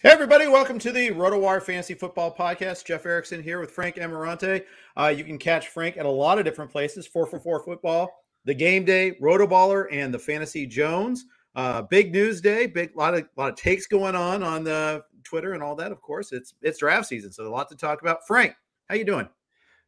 Hey, everybody, welcome to the RotoWire Fantasy Football Podcast. Jeff Erickson here with Frank Ammirante. Uh, you can catch Frank at a lot of different places 444 Football, the Game Day, Rotoballer, and the Fantasy Jones. Uh, big news day, big lot of lot of takes going on on the Twitter and all that. Of course, it's it's draft season, so a lot to talk about. Frank, how you doing?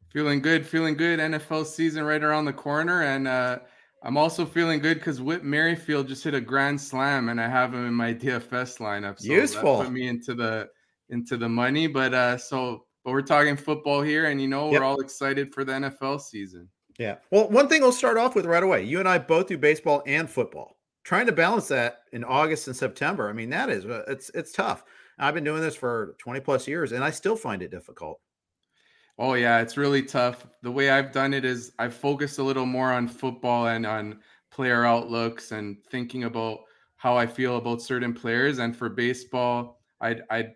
Feeling good, feeling good. NFL season right around the corner, and uh, I'm also feeling good because Whit Merrifield just hit a grand slam, and I have him in my DFS lineup. So Useful. That put me into the into the money, but uh, so but we're talking football here, and you know we're all excited for the NFL season. Yeah. Well, one thing we'll start off with right away. You and I both do baseball and football. Trying to balance that in August and September. I mean, that is uh, it's it's tough. I've been doing this for 20 plus years, and I still find it difficult. Oh yeah, it's really tough. The way I've done it is I've focused a little more on football and on player outlooks and thinking about how I feel about certain players. And for baseball, I'd, I'd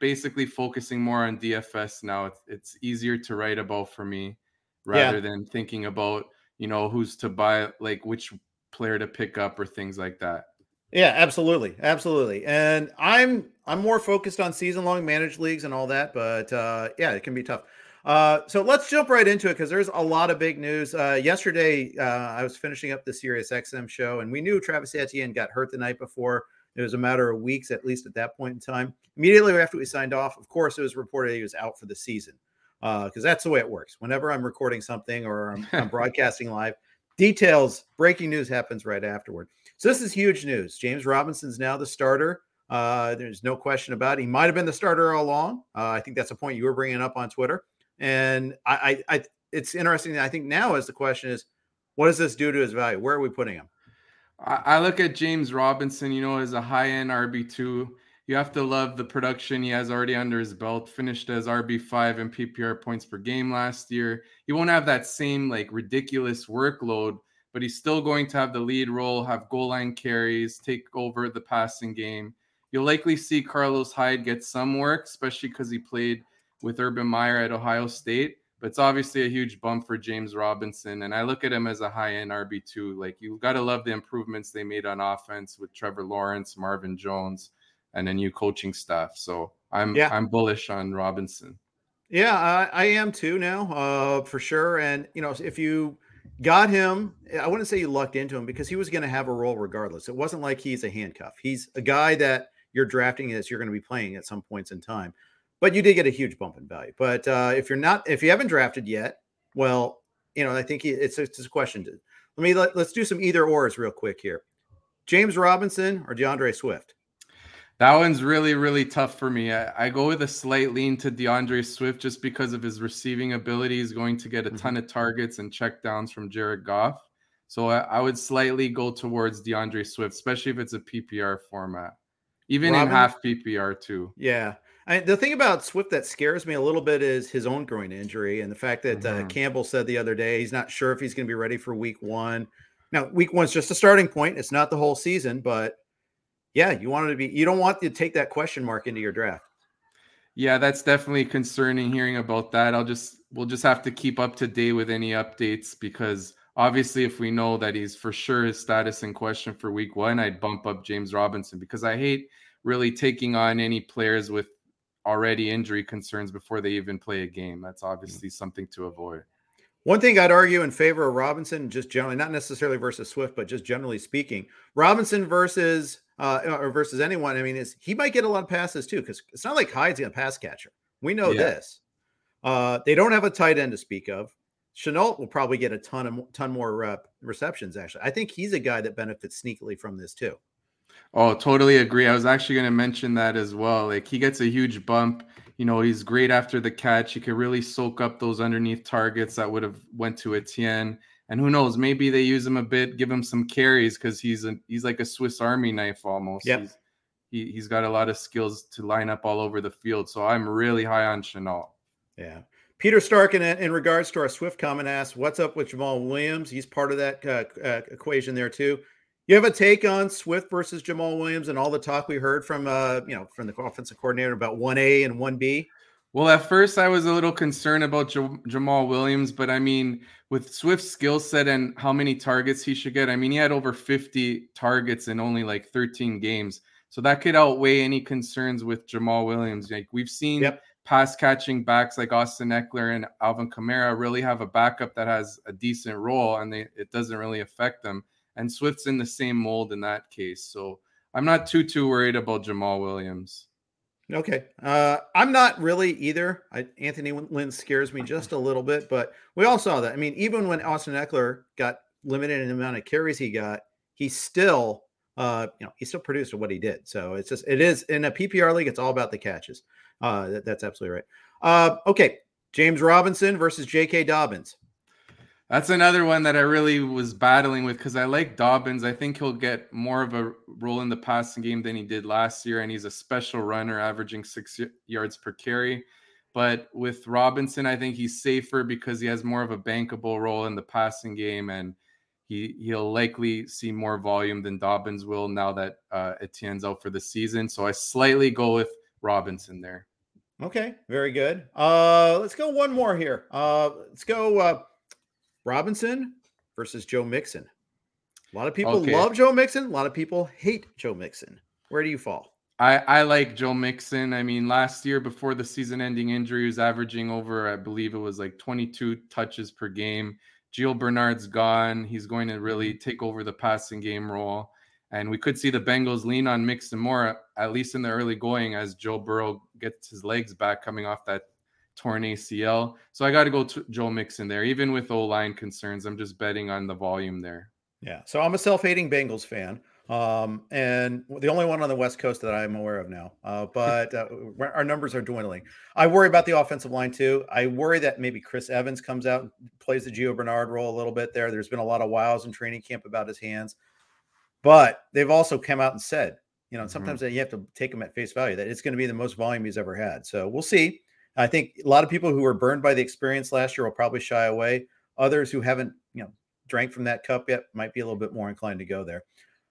basically focusing more on DFS now. It's, it's easier to write about for me rather yeah. than thinking about you know who's to buy, like which player to pick up or things like that. Yeah, absolutely, absolutely. And I'm I'm more focused on season long managed leagues and all that, but uh, yeah, it can be tough. Uh, so let's jump right into it because there's a lot of big news. Uh, yesterday, uh, I was finishing up the Sirius XM show, and we knew Travis Etienne got hurt the night before. It was a matter of weeks, at least at that point in time. Immediately after we signed off, of course, it was reported he was out for the season because uh, that's the way it works. Whenever I'm recording something or I'm, I'm broadcasting live, details, breaking news happens right afterward. So this is huge news. James Robinson's now the starter. Uh, there's no question about it. He might have been the starter all along. Uh, I think that's a point you were bringing up on Twitter. And I, I, I it's interesting. I think now is the question is, what does this do to his value? Where are we putting him? I look at James Robinson, you know, as a high end RB2. You have to love the production he has already under his belt. Finished as RB5 in PPR points per game last year. He won't have that same like ridiculous workload, but he's still going to have the lead role, have goal line carries, take over the passing game. You'll likely see Carlos Hyde get some work, especially because he played with Urban Meyer at Ohio State, but it's obviously a huge bump for James Robinson. And I look at him as a high end RB2. Like, you've got to love the improvements they made on offense with Trevor Lawrence, Marvin Jones, and a new coaching staff. So I'm, yeah. I'm bullish on Robinson. Yeah, I, I am too now, uh, for sure. And, you know, if you, got him. I wouldn't say you lucked into him because he was going to have a role regardless. It wasn't like he's a handcuff. He's a guy that you're drafting as you're going to be playing at some points in time but you did get a huge bump in value. But uh, if you're not, if you haven't drafted yet, well, you know, I think it's, it's a question. To, let me let, let's do some either ors real quick here. James Robinson or D'Andre Swift. That one's really, really tough for me. I, I, go with a slight lean to D'Andre Swift just because of his receiving ability. He's going to get a ton mm-hmm. of targets and checkdowns from Jared Goff. So I, I, would slightly go towards D'Andre Swift, especially if it's a PPR format, even Robin, in half PPR too. Yeah. I, the thing about Swift that scares me a little bit is his own groin injury and the fact that uh, mm-hmm. uh, Campbell said the other day he's not sure if he's going to be ready for week one. Now, week one's just a starting point; it's not the whole season, but yeah, you wanted to be. You don't want to take that question mark into your draft. Yeah, that's definitely concerning hearing about that. I'll just we'll just have to keep up to date with any updates because obviously if we know that he's for sure his status in question for week 1, I'd bump up James Robinson because I hate really taking on any players with already injury concerns before they even play a game. That's obviously something to avoid. One thing I'd argue in favor of Robinson, just generally, not necessarily versus Swift, but just generally speaking, Robinson versus uh, or versus anyone. I mean, is he might get a lot of passes too because it's not like Hyde's a pass catcher. We know yeah. this. Uh, they don't have a tight end to speak of. Shenault will probably get a ton of ton more uh, receptions. Actually, I think he's a guy that benefits sneakily from this too. Oh, totally agree. I was actually going to mention that as well. Like he gets a huge bump. You know, he's great after the catch. He could really soak up those underneath targets that would have went to Etienne. And who knows? Maybe they use him a bit, give him some carries because he's a, he's like a Swiss Army knife almost. Yep. He's, he, he's got a lot of skills to line up all over the field. So I'm really high on Shenault. Yeah. Peter Stark, in, in regards to our Swift comment, asks, "What's up with Jamaal Williams? He's part of that uh, uh, equation there too. You have a take on Swift versus Jamaal Williams and all the talk we heard from uh, you know from the offensive coordinator about one A and one B. Well, at first I was a little concerned about J- Jamaal Williams, but I mean, with Swift's skill set and how many targets he should get, I mean, he had over 50 targets in only like 13 games. So that could outweigh any concerns with Jamaal Williams. Like we've seen yep. pass catching backs like Austin Ekeler and Alvin Kamara really have a backup that has a decent role and they, it doesn't really affect them and Swift's in the same mold in that case. So I'm not too too worried about Jamaal Williams. Okay, uh, I'm not really either. I, Anthony Lynn scares me just a little bit, but we all saw that. I mean, even when Austin Ekeler got limited in the amount of carries he got, he still, uh, you know, he still produced what he did. So it's just it is in a PPR league. It's all about the catches. Uh, that, that's absolutely right. Uh, okay, James Robinson versus J.K. Dobbins. That's another one that I really was battling with because I like Dobbins. I think he'll get more of a role in the passing game than he did last year, and he's a special runner, averaging six yards per carry. But with Robinson, I think he's safer because he has more of a bankable role in the passing game, and he he'll likely see more volume than Dobbins will now that uh, Etienne's out for the season. So I slightly go with Robinson there. Okay, very good. Uh, let's go one more here. Uh, let's go. Uh, Robinson versus Joe Mixon. A lot of people okay. love Joe Mixon. A lot of people hate Joe Mixon. Where do you fall? I, I like Joe Mixon. I mean, last year before the season ending injury, he was averaging over, I believe it was like 22 touches per game. Gio Bernard's gone. He's going to really mm-hmm. take over the passing game role. And we could see the Bengals lean on Mixon more, at least in the early going, as Joe Burrow gets his legs back coming off that torn ACL. So I got to go to Joe Mixon there. Even with O line concerns, I'm just betting on the volume there. Yeah. So I'm a self hating Bengals fan. Um, and the only one on the West Coast that I'm aware of now. Uh, but uh, our numbers are dwindling. I worry about the offensive line too. I worry that maybe Chris Evans comes out and plays the Gio Bernard role a little bit there. There's been a lot of wows in training camp about his hands, but they've also come out and said, you know, mm-hmm. sometimes mm-hmm. you have to take them at face value that it's going to be the most volume he's ever had. So we'll see. I think a lot of people who were burned by the experience last year will probably shy away. Others who haven't, you know, drank from that cup yet might be a little bit more inclined to go there.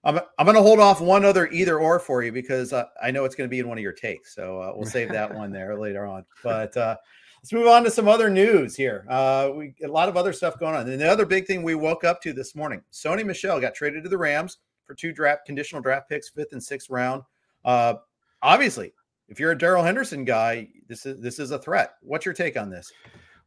I'm, I'm going to hold off one other either or for you because uh, I know it's going to be in one of your takes. So uh, we'll save that one there later on. But uh, let's move on to some other news here. Uh, we a lot of other stuff going on. And the other big thing we woke up to this morning: Sony Michel got traded to the Rams for two draft conditional draft picks, fifth and sixth round. Uh, obviously, if you're a Darrell Henderson guy, this is this is a threat. What's your take on this?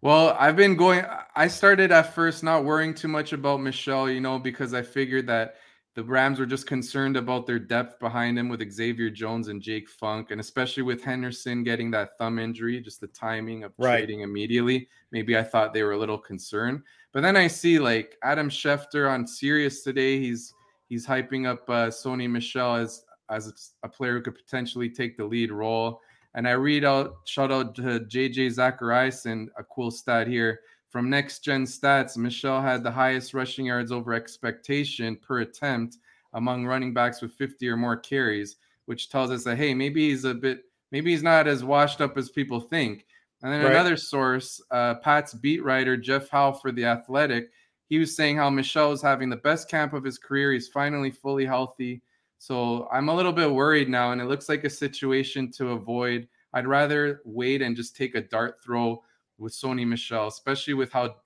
Well, I've been going. I started at first not worrying too much about Michel, you know, because I figured that the Rams were just concerned about their depth behind him with Xavier Jones and Jake Funk, and especially with Henderson getting that thumb injury, just the timing of right. trading immediately. Maybe I thought they were a little concerned, but then I see like Adam Schefter on Sirius today. He's he's hyping up uh, Sony Michel as as a player who could potentially take the lead role. And I read out, shout out to JJ Zachariason and a cool stat here. From next gen stats, Michel had the highest rushing yards over expectation per attempt among running backs with 50 or more carries, which tells us that, hey, maybe he's a bit, maybe he's not as washed up as people think. And then right. another source, uh, Pat's beat writer, Jeff Howe for The Athletic, he was saying how Michel is having the best camp of his career. He's finally fully healthy. So I'm a little bit worried now, and it looks like a situation to avoid. I'd rather wait and just take a dart throw with Sony Michel, especially with how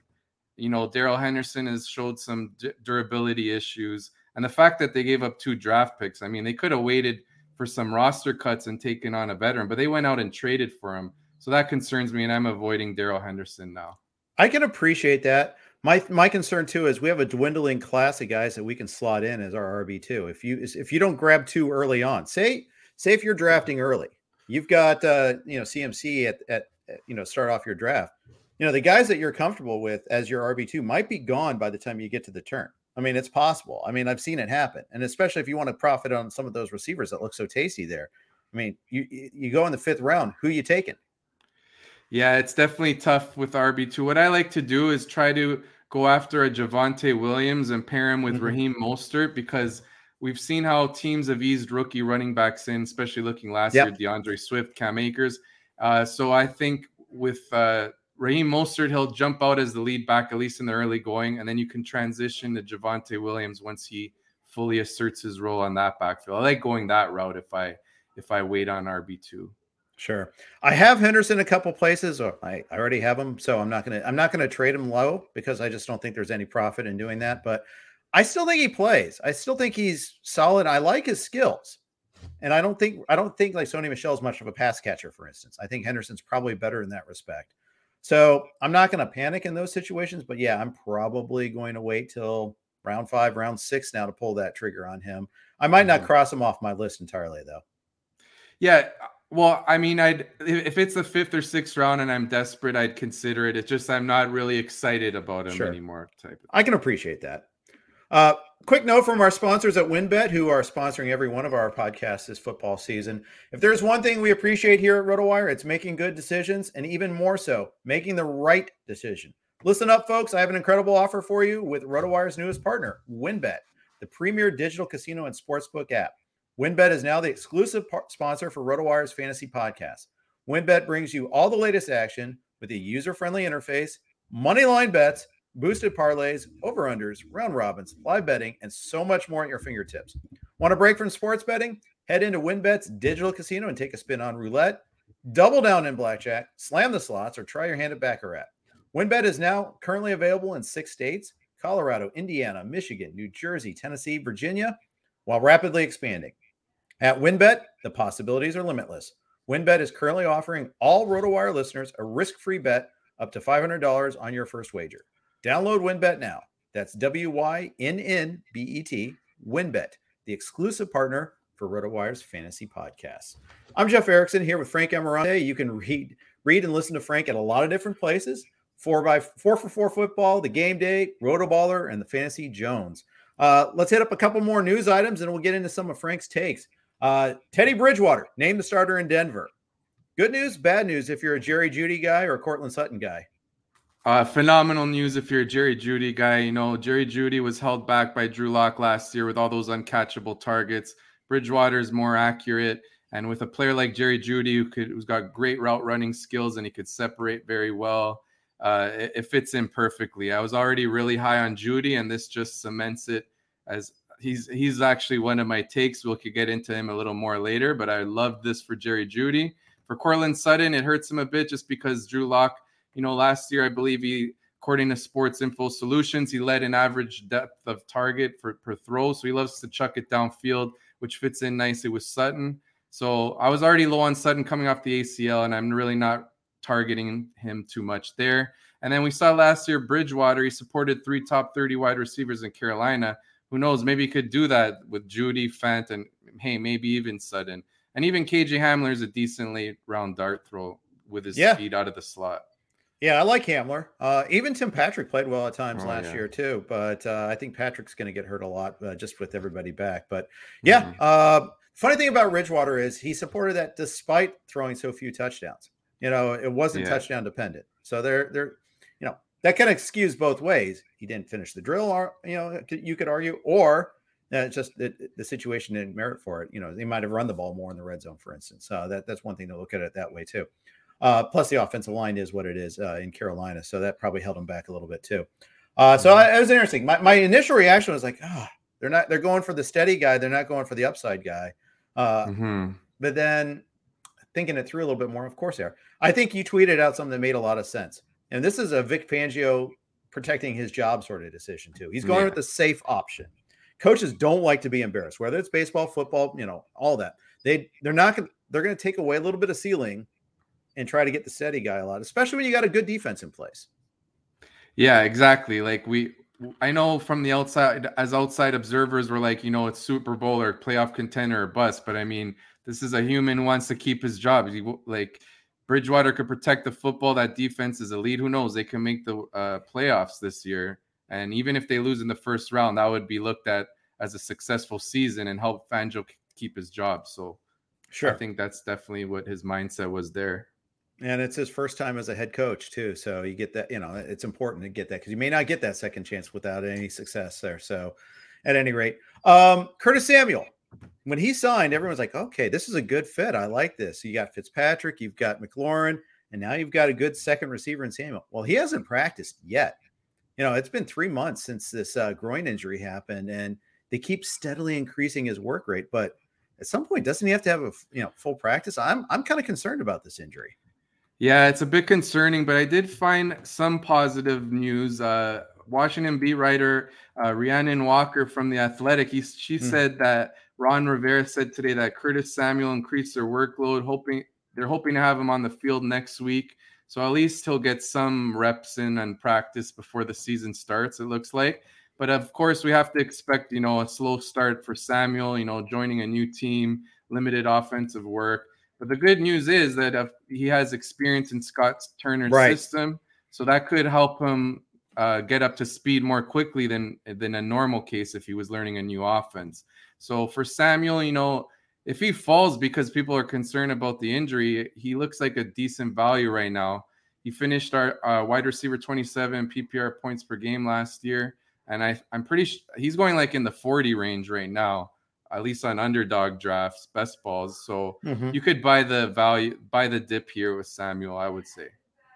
you know Darrell Henderson has showed some d- durability issues, and the fact that they gave up two draft picks. I mean, they could have waited for some roster cuts and taken on a veteran, but they went out and traded for him. So that concerns me, and I'm avoiding Darrell Henderson now. I can appreciate that. My my concern too is we have a dwindling class of guys that we can slot in as our RB two. If you if you don't grab two early on, say say if you're drafting early, you've got uh, you know CMC at, at you know start off your draft. You know the guys that you're comfortable with as your RB two might be gone by the time you get to the turn. I mean, it's possible. I mean, I've seen it happen, and especially if you want to profit on some of those receivers that look so tasty there. I mean, you you go in the fifth round. Who you taking? Yeah, it's definitely tough with RB2. What I like to do is try to go after a Javonte Williams and pair him with mm-hmm. Raheem Mostert because we've seen how teams have eased rookie running backs in, especially looking last yep. year, D'Andre Swift, Cam Akers. Uh, so I think with uh, Raheem Mostert, he'll jump out as the lead back, at least in the early going, and then you can transition to Javonte Williams once he fully asserts his role on that backfield. I like going that route if I if I wait on RB two. Sure. I have Henderson a couple places, or I, I already have him, so I'm not gonna I'm not gonna trade him low because I just don't think there's any profit in doing that. But I still think he plays. I still think he's solid. I like his skills. And I don't think I don't think like Sony Michel is much of a pass catcher, for instance. I think Henderson's probably better in that respect. So I'm not going to panic in those situations, but yeah, I'm probably going to wait till round five, round six now to pull that trigger on him. I might not mm-hmm. cross him off my list entirely, though. Yeah, well, I mean, I'd if it's the fifth or sixth round and I'm desperate, I'd consider it. It's just I'm not really excited about him sure. anymore. Type. I can appreciate that. Uh, quick note from our sponsors at WynnBET, who are sponsoring every one of our podcasts this football season. If there's one thing we appreciate here at RotoWire, it's making good decisions, and even more so, making the right decision. Listen up, folks. I have an incredible offer for you with RotoWire's newest partner, WynnBET, the premier digital casino and sportsbook app. WynnBET is now the exclusive par- sponsor for RotoWire's fantasy podcast. WynnBET brings you all the latest action with a user-friendly interface, money line bets, boosted parlays, over-unders, round robins, live betting, and so much more at your fingertips. Want a break from sports betting? Head into WynnBET's digital casino and take a spin on roulette, double down in blackjack, slam the slots, or try your hand at baccarat. WynnBET is now currently available in six states: Colorado, Indiana, Michigan, New Jersey, Tennessee, Virginia, while rapidly expanding. At WynnBET, the possibilities are limitless. WynnBET is currently offering all RotoWire listeners a risk-free bet up to $500 on your first wager. Download WynnBET now. That's W-Y-N-N-B-E-T, WynnBET, the exclusive partner for RotoWire's fantasy podcasts. I'm Jeff Erickson here with Frank Ammirante. You can read, read and listen to Frank at a lot of different places. Four by four for four football, the game day, Rotoballer, and the Fantasy Jones. Uh, let's hit up a couple more news items and we'll get into some of Frank's takes. Uh, Teddy Bridgewater named the starter in Denver. Good news, bad news if you're a Jerry Jeudy guy or a Courtland Sutton guy. Uh, phenomenal news if you're a Jerry Jeudy guy. You know, Jerry Jeudy was held back by Drew Lock last year with all those uncatchable targets. Bridgewater is more accurate. And with a player like Jerry Jeudy, who could, who's got great route running skills and he could separate very well, uh, it, it, fits in perfectly. I was already really high on Jeudy, and this just cements it as he's he's actually one of my takes. We could get into him a little more later, but I love this for Jerry Jeudy. For Courtland Sutton, it hurts him a bit just because Drew Lock, you know, last year I believe he, according to Sports Info Solutions, he led an average depth of target for per throw. So he loves to chuck it downfield, which fits in nicely with Sutton. So I was already low on Sutton coming off the ACL, and I'm really not targeting him too much there. And then we saw last year Bridgewater, he supported three top 30 wide receivers in Carolina who knows? Maybe he could do that with Jeudy, Fant, and hey, maybe even Sutton. And even KJ Hamler is a decently round dart throw with his yeah. speed out of the slot. Yeah, I like Hamler. Uh, even Tim Patrick played well at times oh, last yeah. year too, but uh, I think Patrick's going to get hurt a lot uh, just with everybody back. But yeah, mm-hmm. funny thing about Bridgewater is he supported that despite throwing so few touchdowns. You know, it wasn't yeah. touchdown dependent. So they're they're that kind of skews both ways. He didn't finish the drill, or you know, you could argue, or uh, just the, the situation didn't merit for it. You know, they might have run the ball more in the red zone, for instance. Uh, that that's one thing to look at it that way too. Uh, plus, the offensive line is what it is uh, in Carolina, so that probably held him back a little bit too. Uh, so mm-hmm. I, it was interesting. My, my initial reaction was like, oh, they're not they're going for the steady guy, they're not going for the upside guy. Uh, mm-hmm. But then thinking it through a little bit more. Of course they are. I think you tweeted out something that made a lot of sense. And this is a Vic Fangio protecting his job sort of decision too. He's going yeah. with the safe option. Coaches don't like to be embarrassed, whether it's baseball, football, you know, all that. They they're not going they're going to take away a little bit of ceiling and try to get the steady guy a lot, especially when you got a good defense in place. Yeah, exactly. Like we I know from the outside, as outside observers, we're like, you know, it's Super Bowl or playoff contender or bust. But I mean, this is a human wants to keep his job. He, like Bridgewater could protect the football. That defense is elite. Who knows? They can make the uh, playoffs this year. And even if they lose in the first round, that would be looked at as a successful season and help Fangio keep his job. So, sure, I think that's definitely what his mindset was there. And it's his first time as a head coach too, so you get that. You know, it's important to get that because you may not get that second chance without any success there. So, at any rate, um, Curtis Samuel, when he signed, everyone's like, "Okay, this is a good fit. I like this." You got Fitzpatrick, you've got McLaurin, and now you've got a good second receiver in Samuel. Well, he hasn't practiced yet. You know, it's been three months since this uh, groin injury happened, and they keep steadily increasing his work rate. But at some point, doesn't he have to have a you know full practice? I'm I'm kind of concerned about this injury. Yeah, it's a bit concerning, but I did find some positive news. Uh, Washington beat writer uh, Rhiannon Walker from The Athletic, he, she mm. said that Ron Rivera said today that Curtis Samuel increased their workload, hoping they're hoping to have him on the field next week. So at least he'll get some reps in and practice before the season starts, it looks like. But of course, we have to expect, you know, a slow start for Samuel, you know, joining a new team, limited offensive work. But the good news is that he has experience in Scott Turner's right. system, so that could help him uh, get up to speed more quickly than than a normal case if he was learning a new offense. So for Samuel, you know, if he falls because people are concerned about the injury, he looks like a decent value right now. He finished our uh, wide receiver 27 PPR points per game last year, and I I'm pretty sh- he's going like in the 40 range right now at least on underdog drafts, best balls. So mm-hmm. you could buy the value, buy the dip here with Samuel. I would say.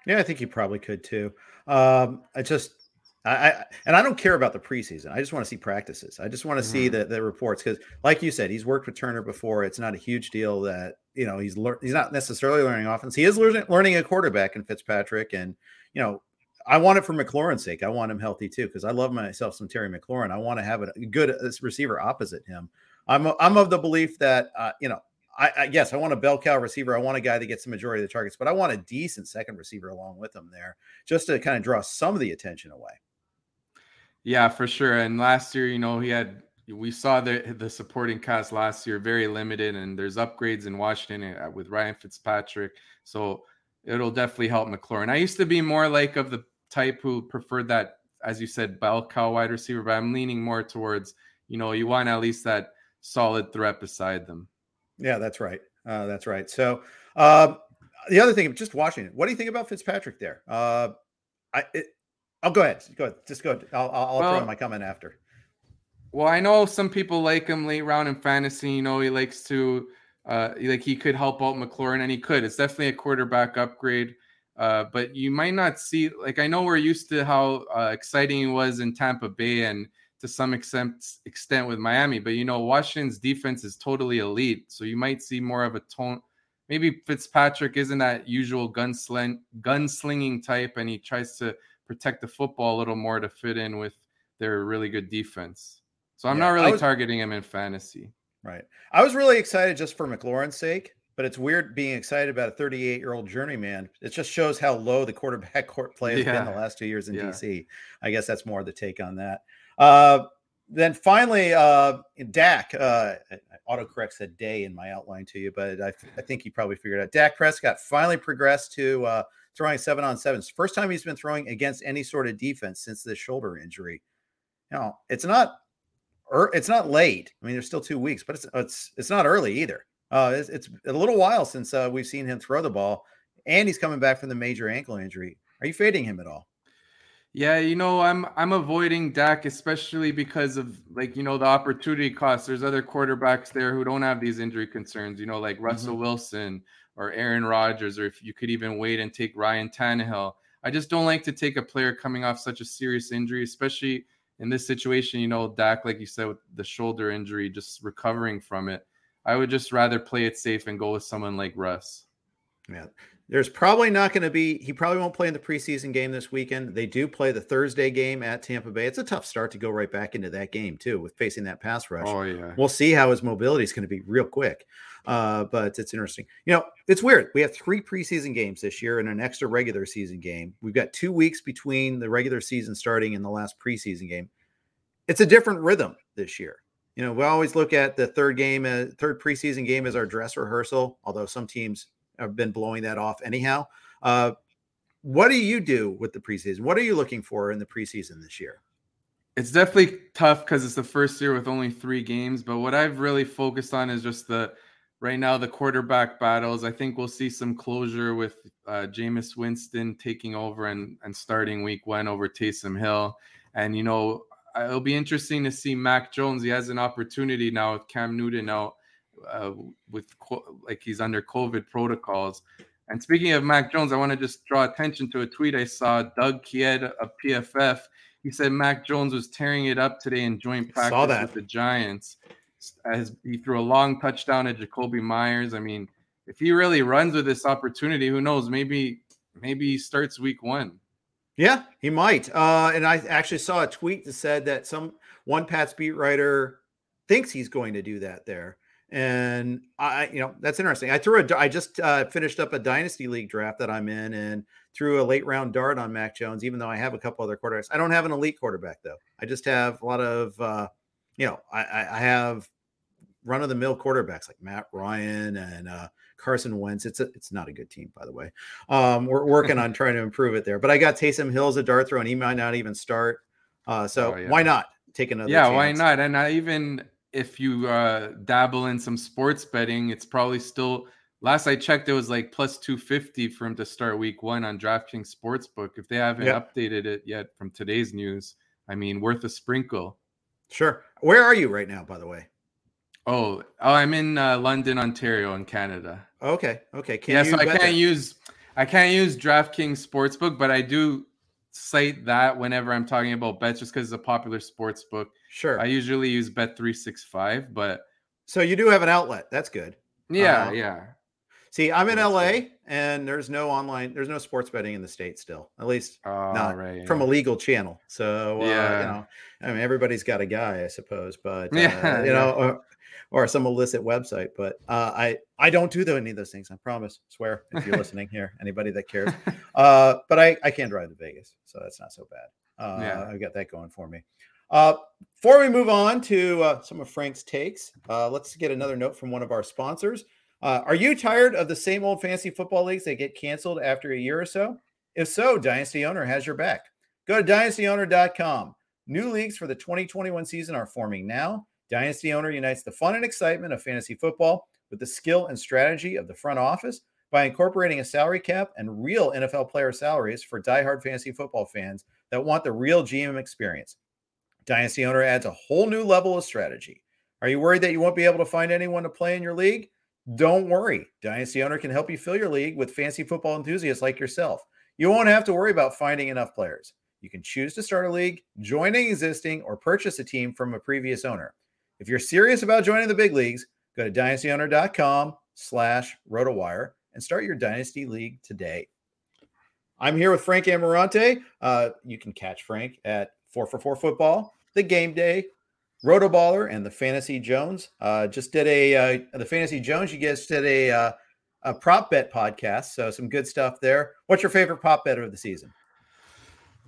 Yeah, I think you probably could too. Um, I just, I, I, and I don't care about the preseason. I just want to see practices. I just want to mm-hmm. see the the reports because, like you said, he's worked with Turner before. It's not a huge deal that you know he's learned. He's not necessarily learning offense. He is learning learning a quarterback in Fitzpatrick, and you know I want it for McLaurin's sake. I want him healthy too because I love myself some Terry McLaurin. I want to have a good uh, receiver opposite him. I'm I'm of the belief that uh, you know I, I, yes I want a bell cow receiver. I want a guy that gets the majority of the targets, but I want a decent second receiver along with him there just to kind of draw some of the attention away. Yeah, for sure. And last year, you know, he had we saw the the supporting cast last year very limited, and there's upgrades in Washington uh, with Ryan Fitzpatrick, so it'll definitely help McLaurin. I used to be more like of the type who preferred that, as you said, bell cow wide receiver, but I'm leaning more towards you know you want at least that solid threat beside them. Yeah, that's right. Uh, that's right. So uh, the other thing, just Washington. what do you think about Fitzpatrick there? Uh, I, it, I'll go ahead. Go ahead. Just go. Ahead. I'll, I'll well, throw my comment after. Well, I know some people like him late round in fantasy. You know, he likes to, uh, like he could help out McLaurin, and he could. It's definitely a quarterback upgrade. Uh, but you might not see, like, I know we're used to how uh, exciting he was in Tampa Bay, and to some extent extent with Miami, but you know Washington's defense is totally elite, so you might see more of a tone. Maybe Fitzpatrick isn't that usual gunsling gunslinging type, and he tries to protect the football a little more to fit in with their really good defense. So I'm yeah, not really was, targeting him in fantasy. Right. I was really excited just for McLaurin's sake, but it's weird being excited about a 38 year old journeyman. It just shows how low the quarterback court play has yeah. been the last two years in yeah. DC. I guess that's more the take on that. Uh, then finally, uh, Dak, uh, autocorrect said day in my outline to you, but I, I think he probably figured out. Dak Prescott finally progressed to uh, throwing seven on sevens. First time he's been throwing against any sort of defense since this shoulder injury. Know, it's not, it's not late. I mean, there's still two weeks, but it's it's it's not early either. Uh, it's, it's a little while since uh, we've seen him throw the ball, and he's coming back from the major ankle injury. Are you fading him at all? Yeah, you know, I'm I'm avoiding Dak especially because of like you know the opportunity cost. There's other quarterbacks there who don't have these injury concerns. You know, like Russell mm-hmm. Wilson or Aaron Rodgers, or if you could even wait and take Ryan Tannehill. I just don't like to take a player coming off such a serious injury, especially in this situation. You know, Dak, like you said, with the shoulder injury, just recovering from it. I would just rather play it safe and go with someone like Russ. Yeah. There's probably not going to be, he probably won't play in the preseason game this weekend. They do play the Thursday game at Tampa Bay. It's a tough start to go right back into that game, too, with facing that pass rush. Oh, yeah. We'll see how his mobility is going to be real quick. Uh, but it's interesting. You know, it's weird. We have three preseason games this year and an extra regular season game. We've got two weeks between the regular season starting and the last preseason game. It's a different rhythm this year. You know, we always look at the third game, uh, third preseason game as our dress rehearsal, although some teams have been blowing that off anyhow. Uh, what do you do with the preseason? What are you looking for in the preseason this year? It's definitely tough because it's the first year with only three games. But what I've really focused on is just the right now the quarterback battles. I think we'll see some closure with uh, Jameis Winston taking over and, and starting week one over Taysom Hill. And, you know, it'll be interesting to see Mac Jones. He has an opportunity now with Cam Newton out uh, with like he's under COVID protocols. And speaking of Mac Jones, I want to just draw attention to a tweet I saw. Doug Kyed of PFF. He said Mac Jones was tearing it up today in joint practice with the Giants. As he threw a long touchdown at Jakobi Meyers. I mean, if he really runs with this opportunity, who knows? Maybe maybe he starts week one. Yeah, he might. Uh, and I actually saw a tweet that said that some one Pat's beat writer thinks he's going to do that there. And I, you know, that's interesting. I threw a, I just uh, finished up a dynasty league draft that I'm in and threw a late round dart on Mac Jones, even though I have a couple other quarterbacks. I don't have an elite quarterback though. I just have a lot of, uh, you know, I, I have run of the mill quarterbacks like Matt Ryan and uh, Carson Wentz. It's a, it's not a good team, by the way. Um, we're working on trying to improve it there. But I got Taysom Hill as a dart throw, and he might not even start. Uh, so oh, yeah. why not take another? Yeah, chance? why not? And I even if you uh, dabble in some sports betting, it's probably still. Last I checked, it was like plus 250 for him to start week one on DraftKings Sportsbook. If they haven't yep. updated it yet from today's news, I mean, worth a sprinkle. Sure. Where are you right now, by the way? Oh, oh, I'm in uh, London, Ontario, in Canada. Okay. Okay. Can yeah, so I can't that? use I can't use DraftKings Sportsbook, but I do cite that whenever I'm talking about bets, just because it's a popular sports book. Sure. I usually use Bet three six five, but so you do have an outlet. That's good. Yeah, uh, yeah. See, I'm in LA, good. and there's no online, there's no sports betting in the state still. At least oh, not right, from yeah. a legal channel. So uh, yeah, you know, I mean, everybody's got a guy, I suppose, but uh, yeah, you know, or, or, some illicit website. But uh, I I don't do any of those things. I promise. Swear if you're listening here, anybody that cares. Uh, but I I can drive to Vegas, so that's not so bad. Uh, yeah, I've got that going for me. Uh, before we move on to uh, some of Frank's takes, uh, let's get another note from one of our sponsors. Uh, are you tired of the same old fantasy football leagues that get canceled after a year or so? If so, Dynasty Owner has your back. Go to dynastyowner.com. New leagues for the 2021 season are forming now. Dynasty Owner unites the fun and excitement of fantasy football with the skill and strategy of the front office by incorporating a salary cap and real NFL player salaries for diehard fantasy football fans that want the real GM experience. Dynasty Owner adds a whole new level of strategy. Are you worried that you won't be able to find anyone to play in your league? Don't worry. Dynasty Owner can help you fill your league with fancy football enthusiasts like yourself. You won't have to worry about finding enough players. You can choose to start a league, join an existing, or purchase a team from a previous owner. If you're serious about joining the big leagues, go to dynastyowner.com slash rotowire and start your dynasty league today. I'm here with Frank Ammirante. Uh, you can catch Frank at 4 for 4 football the game day, Rotoballer, and the Fantasy Jones. Uh, just did a uh, the Fantasy Jones. You guys did a uh, a prop bet podcast, so some good stuff there. What's your favorite prop bet of the season?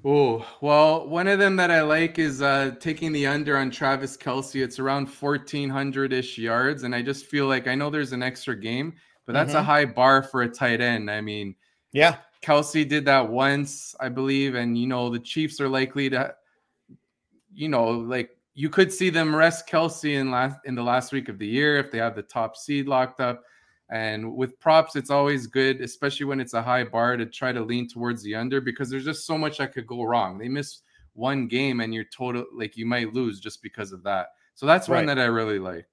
Oh well, one of them that I like is uh, taking the under on Travis Kelce. It's around fourteen hundred ish yards, and I just feel like I know there's an extra game, but that's mm-hmm. a high bar for a tight end. I mean, yeah, Kelce did that once, I believe, and you know the Chiefs are likely to you know, like you could see them rest Kelce in last in the last week of the year if they have the top seed locked up. And with props, it's always good, especially when it's a high bar, to try to lean towards the under because there's just so much that could go wrong. They miss one game and you're total like you might lose just because of that. So that's right. one that I really like.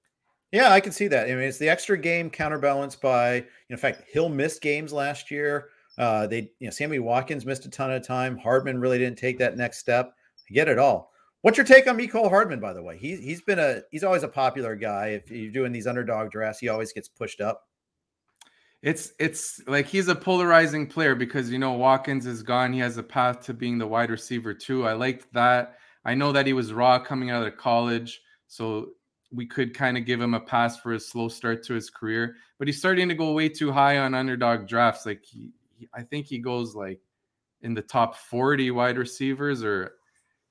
Yeah, I can see that. I mean, it's the extra game counterbalanced by, you know, in fact, Hill missed games last year. Uh, they, you know, Sammy Watkins missed a ton of time. Hardman really didn't take that next step. I get it all. What's your take on Mecole Hardman, by the way? He's he's been a he's always a popular guy. If you're doing these underdog drafts, he always gets pushed up. It's it's like he's a polarizing player because you know Watkins is gone. He has a path to being the wide receiver too. I liked that. I know that he was raw coming out of college, so we could kind of give him a pass for a slow start to his career. But he's starting to go way too high on underdog drafts. Like he, he I think he goes like in the top 40 wide receivers, or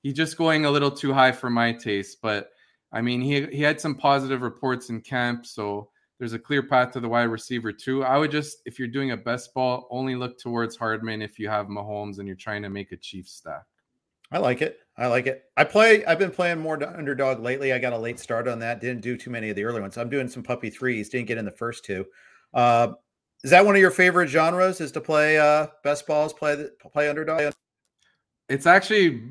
he's just going a little too high for my taste. But I mean, he he had some positive reports in camp, so there's a clear path to the wide receiver too. I would just, if you're doing a best ball, only look towards Hardman if you have Mahomes and you're trying to make a Chiefs stack. I like it. I like it. I play. I've been playing more underdog lately. I got a late start on that. Didn't do too many of the early ones. I'm doing some puppy threes. Didn't get in the first two. Uh, is that one of your favorite genres? Is to play uh, best balls? Play play underdog? It's actually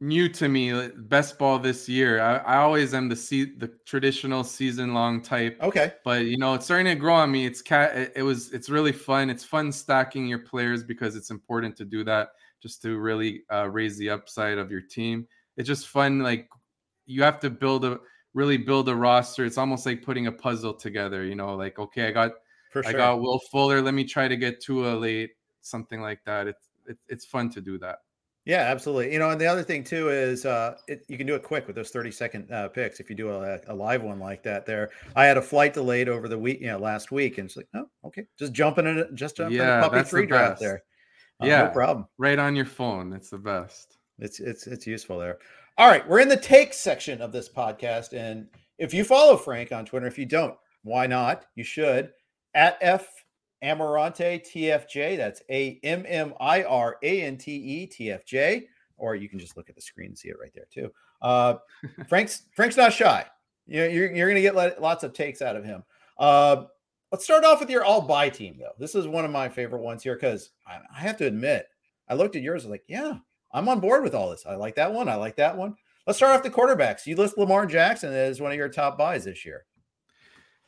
new to me. Best ball this year. I, I always am the se- the traditional season long type. Okay, but you know it's starting to grow on me. It's cat. It, it was. It's really fun. It's fun stacking your players because it's important to do that just to really uh, raise the upside of your team. It's just fun. Like you have to build a really build a roster. It's almost like putting a puzzle together. You know, like okay, I got sure. I got Will Fuller. Let me try to get Tua late, something like that. It's it, it's fun to do that. Yeah, absolutely. You know, and the other thing too is uh, it, you can do it quick with those 30 second uh, picks. If you do a, a, live one like that there, I had a flight delayed over the week, you know, last week and it's like, oh, okay, just jumping in it, just jumping yeah, in a puppy free the draft there. Uh, yeah, no problem. Right on your phone. It's the best. It's, it's, it's useful there. All right. We're in the take section of this podcast. And if you follow Frank on Twitter, if you don't, why not? You should at F Ammirante TFJ. That's A M M I R A N T E TFJ. Or you can just look at the screen and see it right there too. Uh, Frank's Frank's not shy. You're, you're, you're going to get lots of takes out of him. Uh, let's start off with your all buy team though. This is one of my favorite ones here because I, I, have to admit, I looked at yours. I was like, yeah, I'm on board with all this. I like that one. I like that one. Let's start off the quarterbacks. You list Lamar Jackson as one of your top buys this year.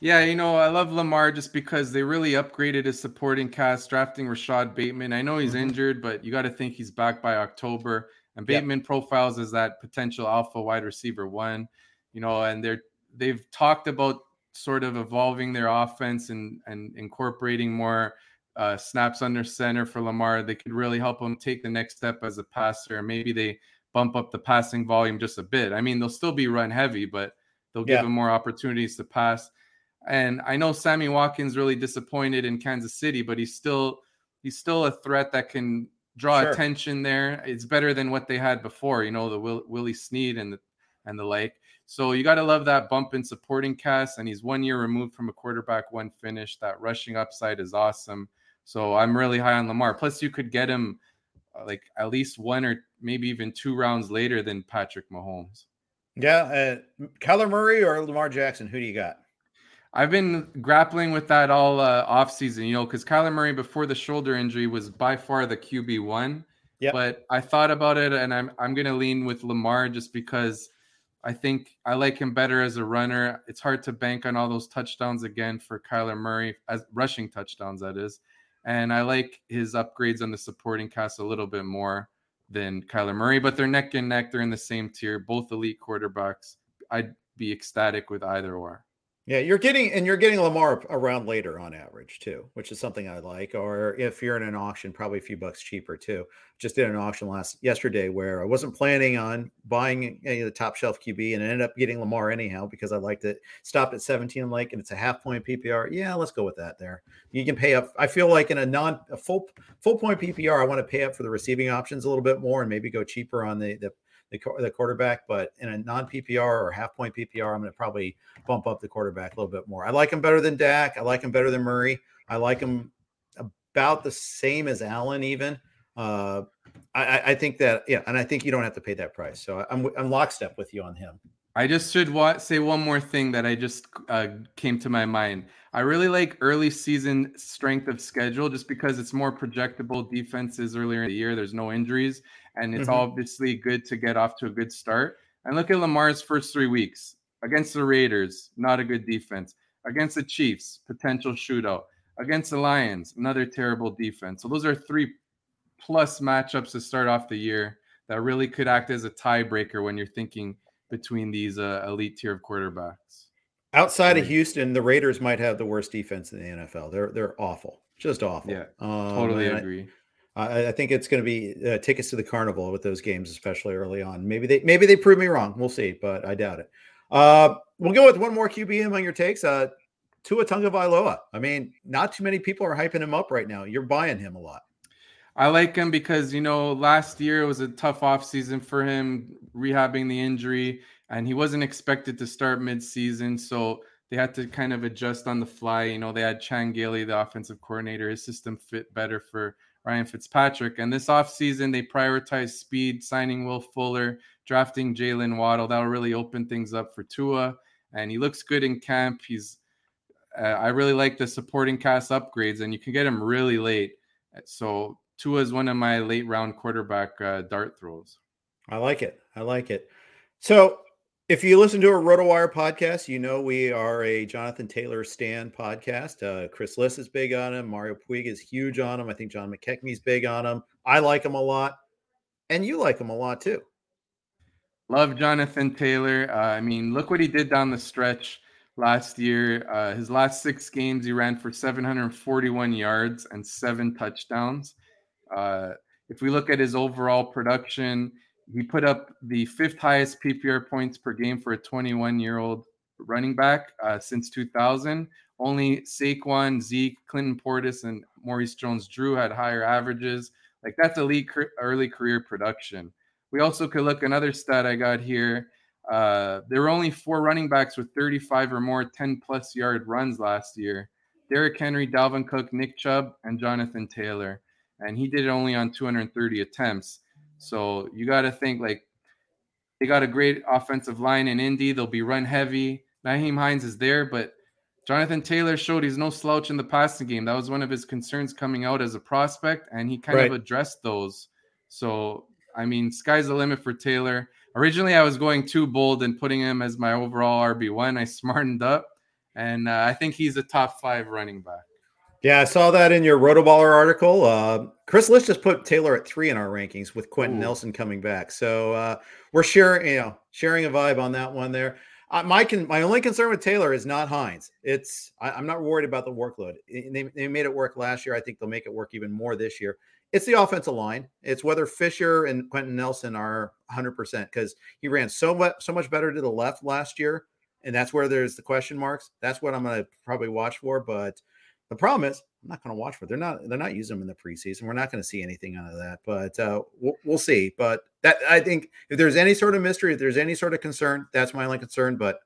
Yeah, you know, I love Lamar just because they really upgraded his supporting cast, drafting Rashod Bateman. I know he's mm-hmm. injured, but you got to think he's back by October. And Bateman yep. profiles as that potential alpha wide receiver one, you know, and they're they've talked about sort of evolving their offense and and incorporating more uh, snaps under center for Lamar. They could really help him take the next step as a passer. Maybe they bump up the passing volume just a bit. I mean, they'll still be run heavy, but they'll give yeah. him more opportunities to pass. And I know Sammy Watkins really disappointed in Kansas City, but he's still he's still a threat that can draw sure. attention there. It's better than what they had before, you know, the Will, Willie Snead and the and the like. So you got to love that bump in supporting cast. And he's one year removed from a quarterback one finish. That rushing upside is awesome. So I'm really high on Lamar. Plus, you could get him uh, like at least one or maybe even two rounds later than Patrick Mahomes. Yeah, uh, Kyler Murray or Lamar Jackson. Who do you got? I've been grappling with that all uh, off season, you know, because Kyler Murray before the shoulder injury was by far the QB one. Yeah. But I thought about it, and I'm I'm gonna lean with Lamar just because I think I like him better as a runner. It's hard to bank on all those touchdowns again for Kyler Murray as rushing touchdowns, that is. And I like his upgrades on the supporting cast a little bit more than Kyler Murray, but they're neck and neck. They're in the same tier, both elite quarterbacks. I'd be ecstatic with either or. Yeah, you're getting and you're getting Lamar around later on average too, which is something I like. Or if you're in an auction, probably a few bucks cheaper too. Just did an auction last yesterday where I wasn't planning on buying any of the top shelf QB and ended up getting Lamar anyhow because I liked it. Stopped at 17, like, and it's a half point PPR. Yeah, let's go with that there. You can pay up. I feel like in a non a full full point PPR, I want to pay up for the receiving options a little bit more and maybe go cheaper on the the the, the quarterback, but in a non PPR or half point PPR, I'm going to probably bump up the quarterback a little bit more. I like him better than Dak. I like him better than Murray. I like him about the same as Allen, even. Uh, I, I, think that, yeah, and I think you don't have to pay that price. So I'm, I'm lockstep with you on him. I just should wa- say one more thing that I just uh, came to my mind. I really like early season strength of schedule just because it's more projectable defenses earlier in the year. There's no injuries, and it's mm-hmm. obviously good to get off to a good start. And look at Lamar's first three weeks against the Raiders, not a good defense. Against the Chiefs, potential shootout. Against the Lions, another terrible defense. So those are three plus matchups to start off the year that really could act as a tiebreaker when you're thinking between these uh, elite tier of quarterbacks. Outside of Houston, the Raiders might have the worst defense in the NFL. They're they're awful, just awful. Yeah, um, totally agree. I, I, think it's going to be uh, tickets to the carnival with those games, especially early on. Maybe they maybe they prove me wrong. We'll see, but I doubt it. Uh, we'll go with one more QB among your takes. Uh, Tua Tagovailoa. I mean, not too many people are hyping him up right now. You're buying him a lot. I like him because you know last year was a tough offseason for him, rehabbing the injury and he wasn't expected to start mid-season, so they had to kind of adjust on the fly. You know, they had Chan Gailey, the offensive coordinator. His system fit better for Ryan Fitzpatrick. And this offseason, they prioritized speed, signing Will Fuller, drafting Jaylen Waddle. That'll really open things up for Tua. And he looks good in camp. He's, uh, I really like the supporting cast upgrades, and you can get him really late. So Tua is one of my late round quarterback uh, dart throws. I like it. I like it. So if you listen to a RotoWire podcast, you know we are a Jonathan Taylor Stan podcast. Uh, Chris Liss is big on him. Mario Puig is huge on him. I think John is big on him. I like him a lot, and you like him a lot too. Love Jonathan Taylor. Uh, I mean, look what he did down the stretch last year. Uh, his last six games, he ran for 741 yards and seven touchdowns. Uh, if we look at his overall production, he put up the fifth highest PPR points per game for a 21 year old running back uh, since 2000. Only Saquon, Zeke, Clinton Portis, and Maurice Jones Drew had higher averages. Like that's elite early career production. We also could look another stat I got here. Uh, there were only four running backs with 35 or more 10 plus yard runs last year. Derrick Henry, Dalvin Cook, Nick Chubb, and Jonathan Taylor. And he did it only on 230 attempts. So you got to think like they got a great offensive line in Indy. They'll be run heavy. Nyheim Hines is there, but Jonathan Taylor showed he's no slouch in the passing game. That was one of his concerns coming out as a prospect, and he kind right. of addressed those. So, I mean, sky's the limit for Taylor. Originally, I was going too bold and putting him as my overall RB1. I smartened up, and uh, I think he's a top five running back. Yeah, I saw that in your Rotoballer article. Uh, Chris Liss just put Taylor at three in our rankings with Quenton Ooh. Nelson coming back. So uh, we're sharing, you know, sharing a vibe on that one there. Uh, my con- my only concern with Taylor is not Hines. It's I, am not worried about the workload. They, they made it work last year. I think they'll make it work even more this year. It's the offensive line. It's whether Fisher and Quenton Nelson are 100 percent because he ran so much so much better to the left last year, and that's where there's the question marks. That's what I'm going to probably watch for, but the problem is, I'm not going to watch for. It. They're not. They're not using them in the preseason. We're not going to see anything out of that. But uh, we'll, we'll, see. But that I think if there's any sort of mystery, if there's any sort of concern, that's my only concern. But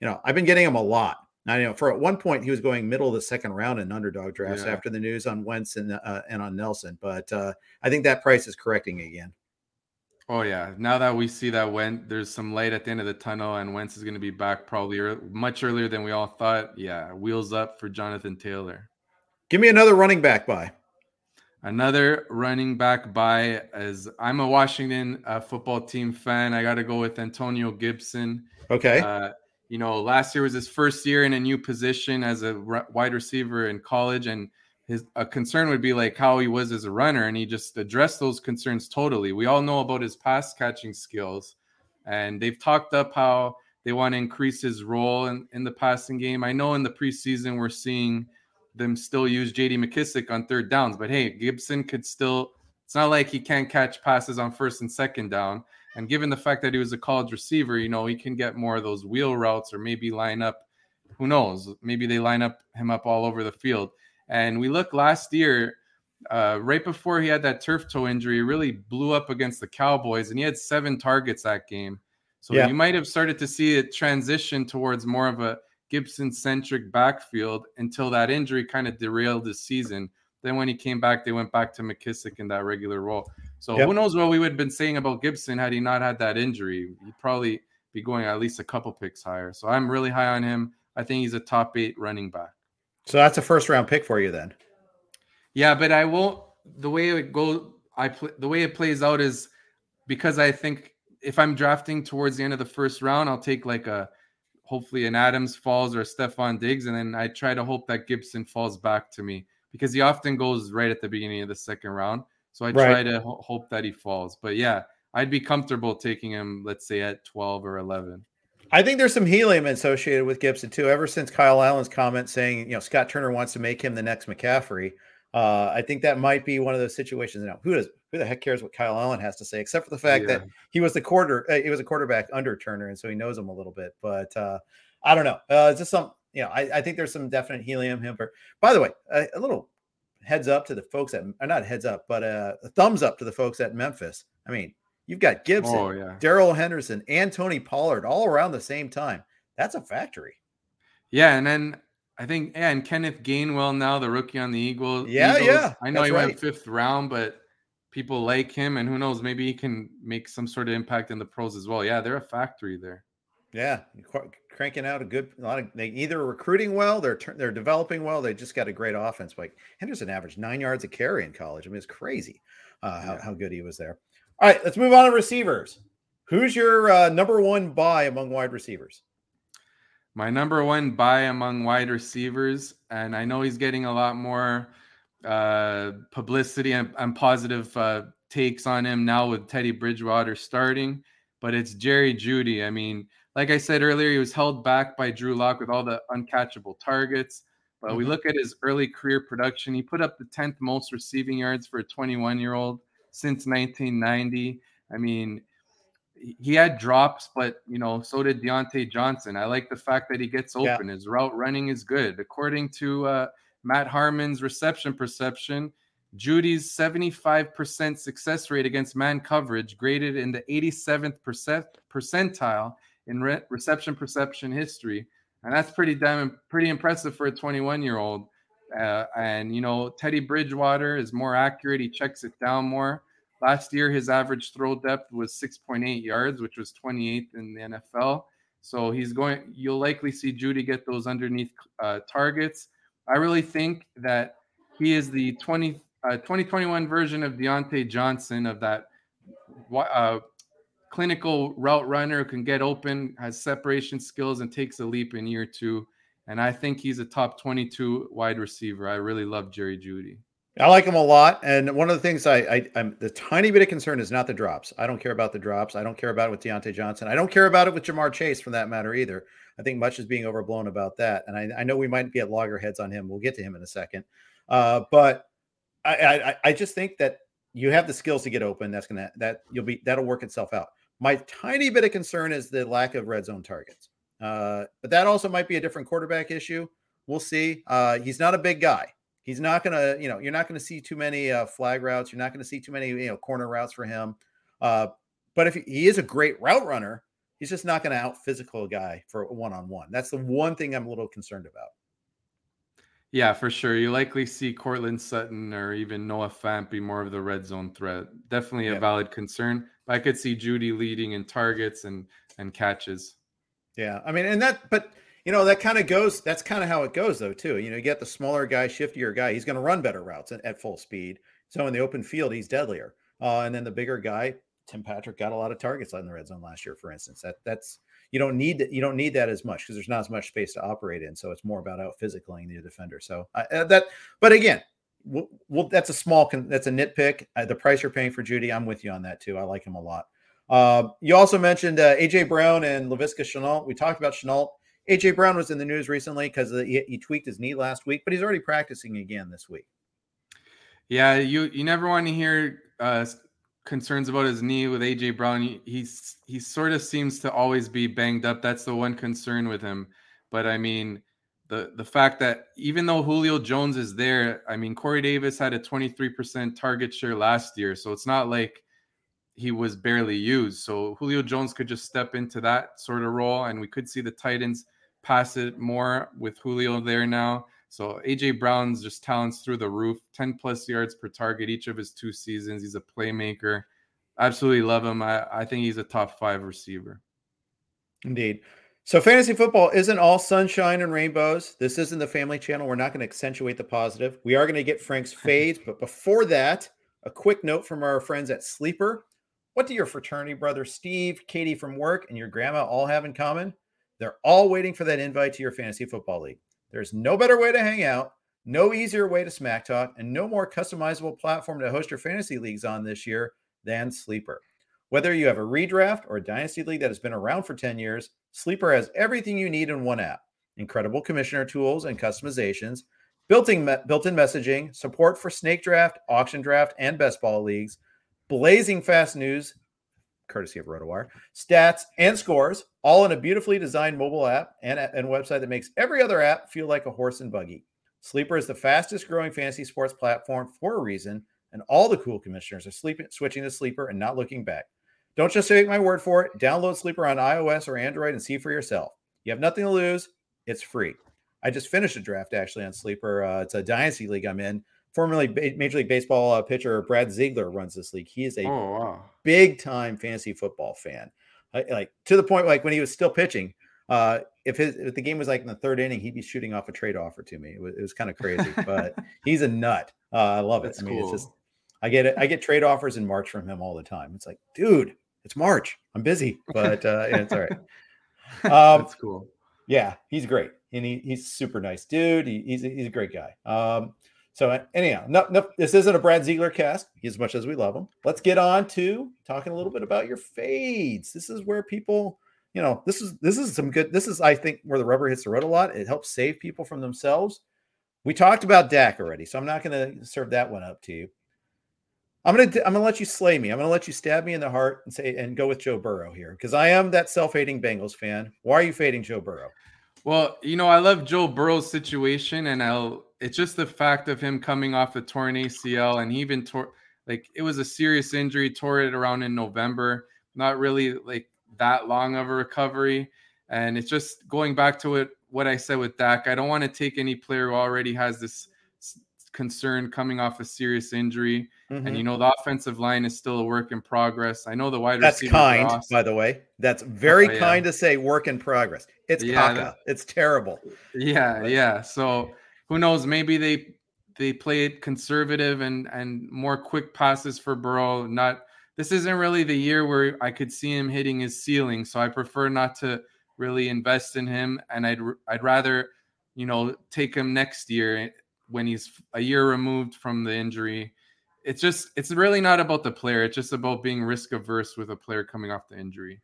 you know, I've been getting him a lot. I know for at one point he was going middle of the second round in underdog drafts yeah. after the news on Wentz and uh, and on Nelson. But uh, I think that price is correcting again. Oh yeah, now that we see that Wentz, there's some light at the end of the tunnel, and Wentz is going to be back probably much earlier than we all thought. Yeah, wheels up for Jonathan Taylor. Give me another running back by. Another running back by as I'm a Washington uh, football team fan. I got to go with Antonio Gibson. Okay. Uh, you know, last year was his first year in a new position as a r- wide receiver in college, and his a concern would be like how he was as a runner, and he just addressed those concerns totally. We all know about his pass catching skills, and they've talked up how they want to increase his role in, in the passing game. I know in the preseason we're seeing them still use JD McKissic on third downs. But hey, Gibson could still, it's not like he can't catch passes on first and second down. And given the fact that he was a college receiver, you know, he can get more of those wheel routes or maybe line up, who knows, maybe they line up him up all over the field. And we look last year, uh, right before he had that turf toe injury, really blew up against the Cowboys and he had seven targets that game. So yeah. you might have started to see it transition towards more of a Gibson centric backfield until that injury kind of derailed the season. Then when he came back, they went back to McKissic in that regular role. So yep. who knows what we would have been saying about Gibson had he not had that injury? He'd probably be going at least a couple picks higher. So I'm really high on him. I think he's a top eight running back. So that's a first round pick for you then. Yeah, but I won't. The way it go, I pl- the way it plays out is because I think if I'm drafting towards the end of the first round, I'll take like a hopefully an Adams falls or a Stefon Diggs, and then I try to hope that Gibson falls back to me because he often goes right at the beginning of the second round. So I right. try to ho- hope that he falls. But yeah, I'd be comfortable taking him, let's say at 12 or 11. I think there's some helium associated with Gibson too. Ever since Kyle Allen's comment saying, you know, Scott Turner wants to make him the next McCaffrey, uh, I think that might be one of those situations. Now, who does who the heck cares what Kyle Allen has to say, except for the fact yeah. that he was the quarter, uh, he was a quarterback under Turner, and so he knows him a little bit. But uh, I don't know. Uh, it's just some, you know, I, I think there's some definite helium here. By the way, a, a, little heads up to the folks at, uh, not heads up, but uh, a thumbs up to the folks at Memphis. I mean, you've got Gibson, oh, yeah. Darrell Henderson, and Tony Pollard all around the same time. That's a factory. Yeah, and then I think, yeah, and Kenneth Gainwell now, the rookie on the Eagles. Yeah, Eagles. yeah. I know he right. went fifth round, but people like him, and who knows, maybe he can make some sort of impact in the pros as well. Yeah, they're a factory there. Yeah, cranking out a good a lot of they either recruiting well, they're they're developing well, they just got a great offense. Like Henderson averaged nine yards a carry in college. I mean, it's crazy uh, how, how good he was there. All right, let's move on to receivers. Who's your uh, number one buy among wide receivers? My number one buy among wide receivers, and I know he's getting a lot more uh, publicity and, and positive uh, takes on him now with Teddy Bridgewater starting, but it's Jerry Jeudy. I mean, like I said earlier, he was held back by Drew Lock with all the uncatchable targets. But mm-hmm. we look at his early career production. He put up the 10th most receiving yards for a 21 year old since 1990. I mean, he had drops, but you know, so did Diontae Johnson. I like the fact that he gets open. Yeah. His route running is good. According to uh, Matt Harmon's reception perception, Jeudy's 75% success rate against man coverage, graded in the 87th percentile in re- reception perception history, and that's pretty damn pretty impressive for a 21 year old. Uh, and you know, Teddy Bridgewater is more accurate. He checks it down more. Last year, his average throw depth was 6.8 yards, which was 28th in the NFL. So he's going. You'll likely see Jeudy get those underneath uh, targets. I really think that he is the 20, uh, 2021 version of Diontae Johnson of that uh, clinical route runner who can get open, has separation skills, and takes a leap in year two. And I think he's a top 22 wide receiver. I really love Jerry Jeudy. I like him a lot. And one of the things I, I am the tiny bit of concern is not the drops. I don't care about the drops. I don't care about it with Diontae Johnson. I don't care about it with Ja'Marr Chase for that matter either. I think much is being overblown about that. And I, I know we might get loggerheads on him. We'll get to him in a second. Uh, but I, I, I just think that you have the skills to get open. That's gonna that you'll be that'll work itself out. My tiny bit of concern is the lack of red zone targets. Uh, but that also might be a different quarterback issue. We'll see. Uh, he's not a big guy. He's not going to, you know, you're not going to see too many uh, flag routes. You're not going to see too many, you know, corner routes for him. Uh, but if he, he is a great route runner, he's just not going to out physical a guy for one on one. That's the one thing I'm a little concerned about. Yeah, for sure. You likely see Courtland Sutton or even Noah Fant be more of the red zone threat. Definitely a yeah. valid concern. But I could see Jeudy leading in targets and and catches. Yeah, I mean, and that, but you know, that kind of goes. That's kind of how it goes, though, too. You know, you get the smaller guy, shiftier guy. He's going to run better routes at, at, full speed. So in the open field, he's deadlier. Uh, and then the bigger guy, Tim Patrick, got a lot of targets in the red zone last year, for instance. That that's you don't need that. You don't need that as much because there's not as much space to operate in. So it's more about out physicaling the defender. So uh, that, but again, well, that's a small, that's a nitpick. Uh, the price you're paying for Jeudy, I'm with you on that too. I like him a lot. Uh, you also mentioned uh, AJ Brown and Laviska Shenault. We talked about Shenault. AJ Brown was in the news recently because he, he, tweaked his knee last week, but he's already practicing again this week. Yeah, you you never want to hear uh, concerns about his knee with AJ Brown. He, he's he sort of seems to always be banged up. That's the one concern with him. But I mean, the the fact that even though Julio Jones is there, I mean, Corey Davis had a 23% target share last year, so it's not like he was barely used. So Julio Jones could just step into that sort of role, and we could see the Titans pass it more with Julio there now. So AJ Brown's just talents through the roof, 10 plus yards per target each of his two seasons. He's a playmaker. Absolutely love him. I, I think he's a top five receiver. Indeed. So fantasy football isn't all sunshine and rainbows. This isn't the family channel. We're not going to accentuate the positive. We are going to get Frank's fades, but before that, a quick note from our friends at Sleeper. What do your fraternity brother Steve, Katie from work, and your grandma all have in common? They're all waiting for that invite to your fantasy football league. There's no better way to hang out, no easier way to smack talk, and no more customizable platform to host your fantasy leagues on this year than Sleeper. Whether you have a redraft or a dynasty league that has been around for 10 years, Sleeper has everything you need in one app incredible commissioner tools and customizations, built-in, built-in messaging, support for snake draft, auction draft, and best ball leagues, blazing fast news, courtesy of RotoWire, stats and scores, all in a beautifully designed mobile app and, and website that makes every other app feel like a horse and buggy. Sleeper is the fastest growing fantasy sports platform for a reason, and all the cool commissioners are sleeping, switching to Sleeper and not looking back. Don't just take my word for it. Download Sleeper on iOS or Android and see for yourself. You have nothing to lose. It's free. I just finished a draft actually on Sleeper. Uh, it's a dynasty league I'm in. Formerly Major League Baseball uh, pitcher Brad Ziegler runs this league. He is a oh, wow. big time fantasy football fan. I, like to the point like when he was still pitching, uh, if his if the game was like in the third inning, he'd be shooting off a trade offer to me. It was, it was kind of crazy, but he's a nut. Uh, I love it. That's I mean, cool. it's just I get it. I get trade offers in March from him all the time. It's like, dude, it's March. I'm busy, but uh, yeah, it's all right. Um, That's cool. Yeah, he's great, and he, he's super nice dude. He, he's a, he's a great guy. Um, so uh, anyhow, no, no, this isn't a Brad Ziegler cast, as much as we love him. Let's get on to talking a little bit about your fades. This is where people, you know, this is this is some good. This is I think where the rubber hits the road a lot. It helps save people from themselves. We talked about Dak already, so I'm not going to serve that one up to you. I'm gonna I'm gonna let you slay me. I'm gonna let you stab me in the heart and say and go with Joe Burrow here because I am that self-hating Bengals fan. Why are you fading Joe Burrow? Well, you know I love Joe Burrow's situation, and I'll it's just the fact of him coming off the torn ACL, and he even tore like it was a serious injury, tore it around in November. Not really like that long of a recovery, and it's just going back to it what I said with Dak. I don't want to take any player who already has this concern coming off a serious injury. Mm-hmm. And you know, the offensive line is still a work in progress. I know the wide receiver That's kind, awesome. by the way. That's very oh, yeah. kind to say work in progress. It's yeah, that, it's terrible. Yeah, but, yeah. So who knows? Maybe they they play it conservative and and more quick passes for Burrow. Not this isn't really the year where I could see him hitting his ceiling. So I prefer not to really invest in him, and I'd I'd rather you know take him next year eh, when he's a year removed from the injury. It's just it's really not about the player. It's just about being risk averse with a player coming off the injury.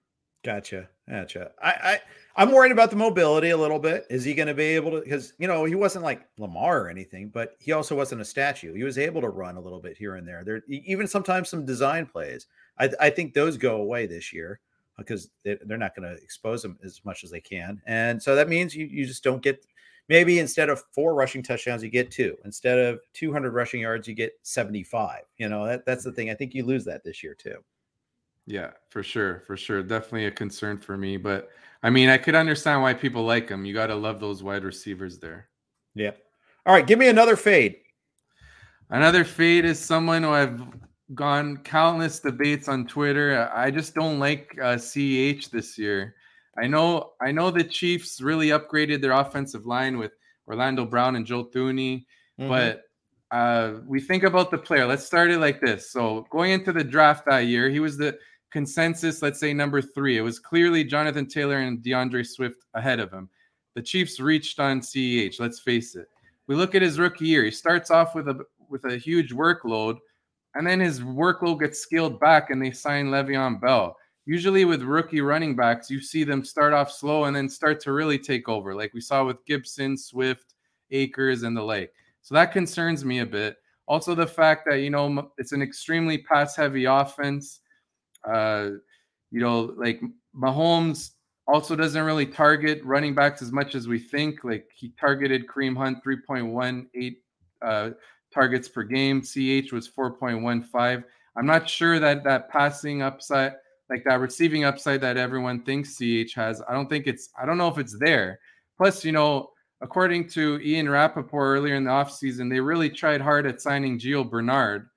Gotcha. Gotcha. I, I I'm worried about the mobility a little bit. Is he going to be able to? Because you know he wasn't like Lamar or anything, but he also wasn't a statue. He was able to run a little bit here and there. There even sometimes some design plays. I, I think those go away this year uh, because they, they're not going to expose them as much as they can, and so that means you you just don't get maybe instead of four rushing touchdowns, you get two. Instead of 200 rushing yards, you get 75. You know, that, that's the thing. I think you lose that this year too. Yeah, for sure. For sure. Definitely a concern for me. But I mean, I could understand why people like him. You got to love those wide receivers there. Yeah. All right. Give me another fade. Another fade is someone who I've gone countless debates on Twitter. I just don't like uh, CH this year. I know I know the Chiefs really upgraded their offensive line with Orlando Brown and Joe Thuney, mm-hmm. but uh, we think about the player. Let's start it like this. So going into the draft that year, he was the consensus, let's say number three. It was clearly Jonathan Taylor and D'Andre Swift ahead of him. The Chiefs reached on CEH. Let's face it. We look at his rookie year. He starts off with a with a huge workload, and then his workload gets scaled back, and they sign Le'Veon Bell usually with rookie running backs, you see them start off slow and then start to really take over, like we saw with Gibson, Swift, Akers, and the like. So that concerns me a bit. Also, the fact that you know it's an extremely pass-heavy offense. Uh, you know, like Mahomes also doesn't really target running backs as much as we think. Like he targeted Kareem Hunt 3.18 uh, targets per game. CH was 4.15. I'm not sure that that passing upside like that receiving upside that everyone thinks CH has. I don't think it's, I don't know if it's there. Plus, you know, according to Ian Rapoport earlier in the offseason, they really tried hard at signing Gio Bernard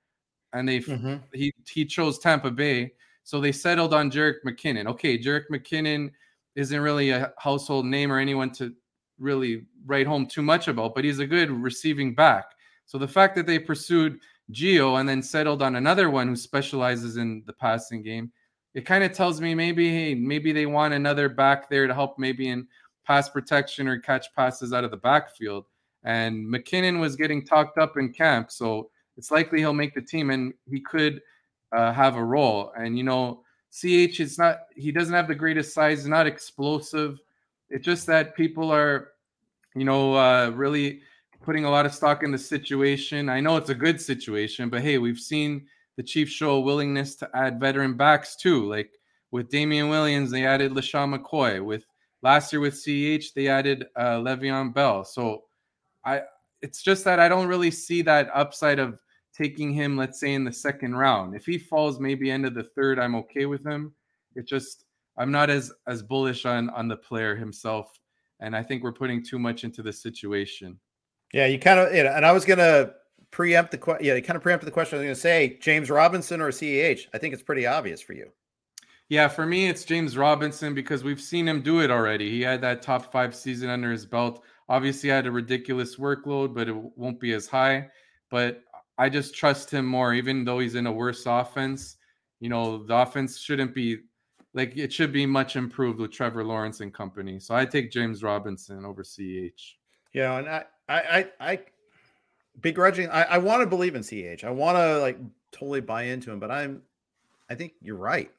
and they mm-hmm. he he chose Tampa Bay. So they settled on Jerick McKinnon. Okay, Jerick McKinnon isn't really a household name or anyone to really write home too much about, but he's a good receiving back. So the fact that they pursued Gio and then settled on another one who specializes in the passing game it kind of tells me maybe hey, maybe they want another back there to help maybe in pass protection or catch passes out of the backfield. And McKinnon was getting talked up in camp, so it's likely he'll make the team and he could uh, have a role. And you know, CH is not he doesn't have the greatest size, not explosive. It's just that people are, you know, uh, really putting a lot of stock in the situation. I know it's a good situation, but hey, we've seen the Chiefs show a willingness to add veteran backs too. Like with Damien Williams, they added LeSean McCoy. With last year with CH, they added uh, Le'Veon Bell. So I, it's just that I don't really see that upside of taking him, let's say, in the second round. If he falls maybe end of the third, I'm okay with him. It just I'm not as as bullish on on the player himself, and I think we're putting too much into the situation. Yeah, you kind of, you know, and I was gonna preempt the question. Yeah, you kind of preempted the question. I was gonna say James Robinson or CEH. I think it's pretty obvious for you. Yeah, for me, it's James Robinson because we've seen him do it already. He had that top five season under his belt. Obviously, had a ridiculous workload, but it won't be as high. But I just trust him more, even though he's in a worse offense. You know, the offense shouldn't be like it should be much improved with Trevor Lawrence and company. So I take James Robinson over CH. Yeah, and I, I, I, I begrudging. I, I want to believe in CH. I want to like totally buy into him, but I'm, I think you're right.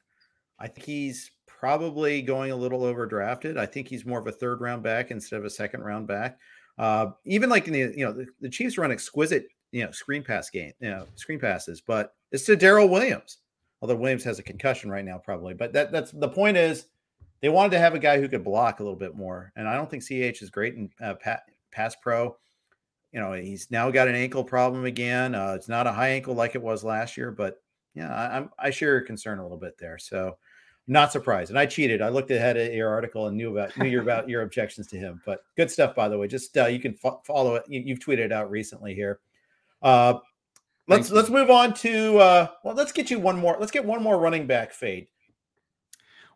I think he's probably going a little overdrafted. I think he's more of a third round back instead of a second round back. Uh, even like in the you know the, the Chiefs run exquisite you know screen pass game, you know screen passes, but it's to Darrel Williams. Although Williams has a concussion right now, probably. But that that's the point is they wanted to have a guy who could block a little bit more, and I don't think CH is great in uh, pass pro. You know, he's now got an ankle problem again. Uh, it's not a high ankle like it was last year, but yeah, I, I'm I share your concern a little bit there. So not surprised. And I cheated. I looked ahead at your article and knew about knew about your objections to him. But good stuff, by the way. Just uh, you can fo- follow it. You, have tweeted out recently here. Uh, let's let's move on to uh, well, let's get you one more. Let's get one more running back fade.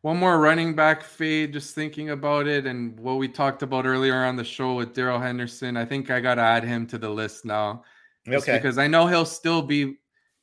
One more running back fade. Just thinking about it and what we talked about earlier on the show with Darrell Henderson. I think I got to add him to the list now. Okay. Because I know he'll still be.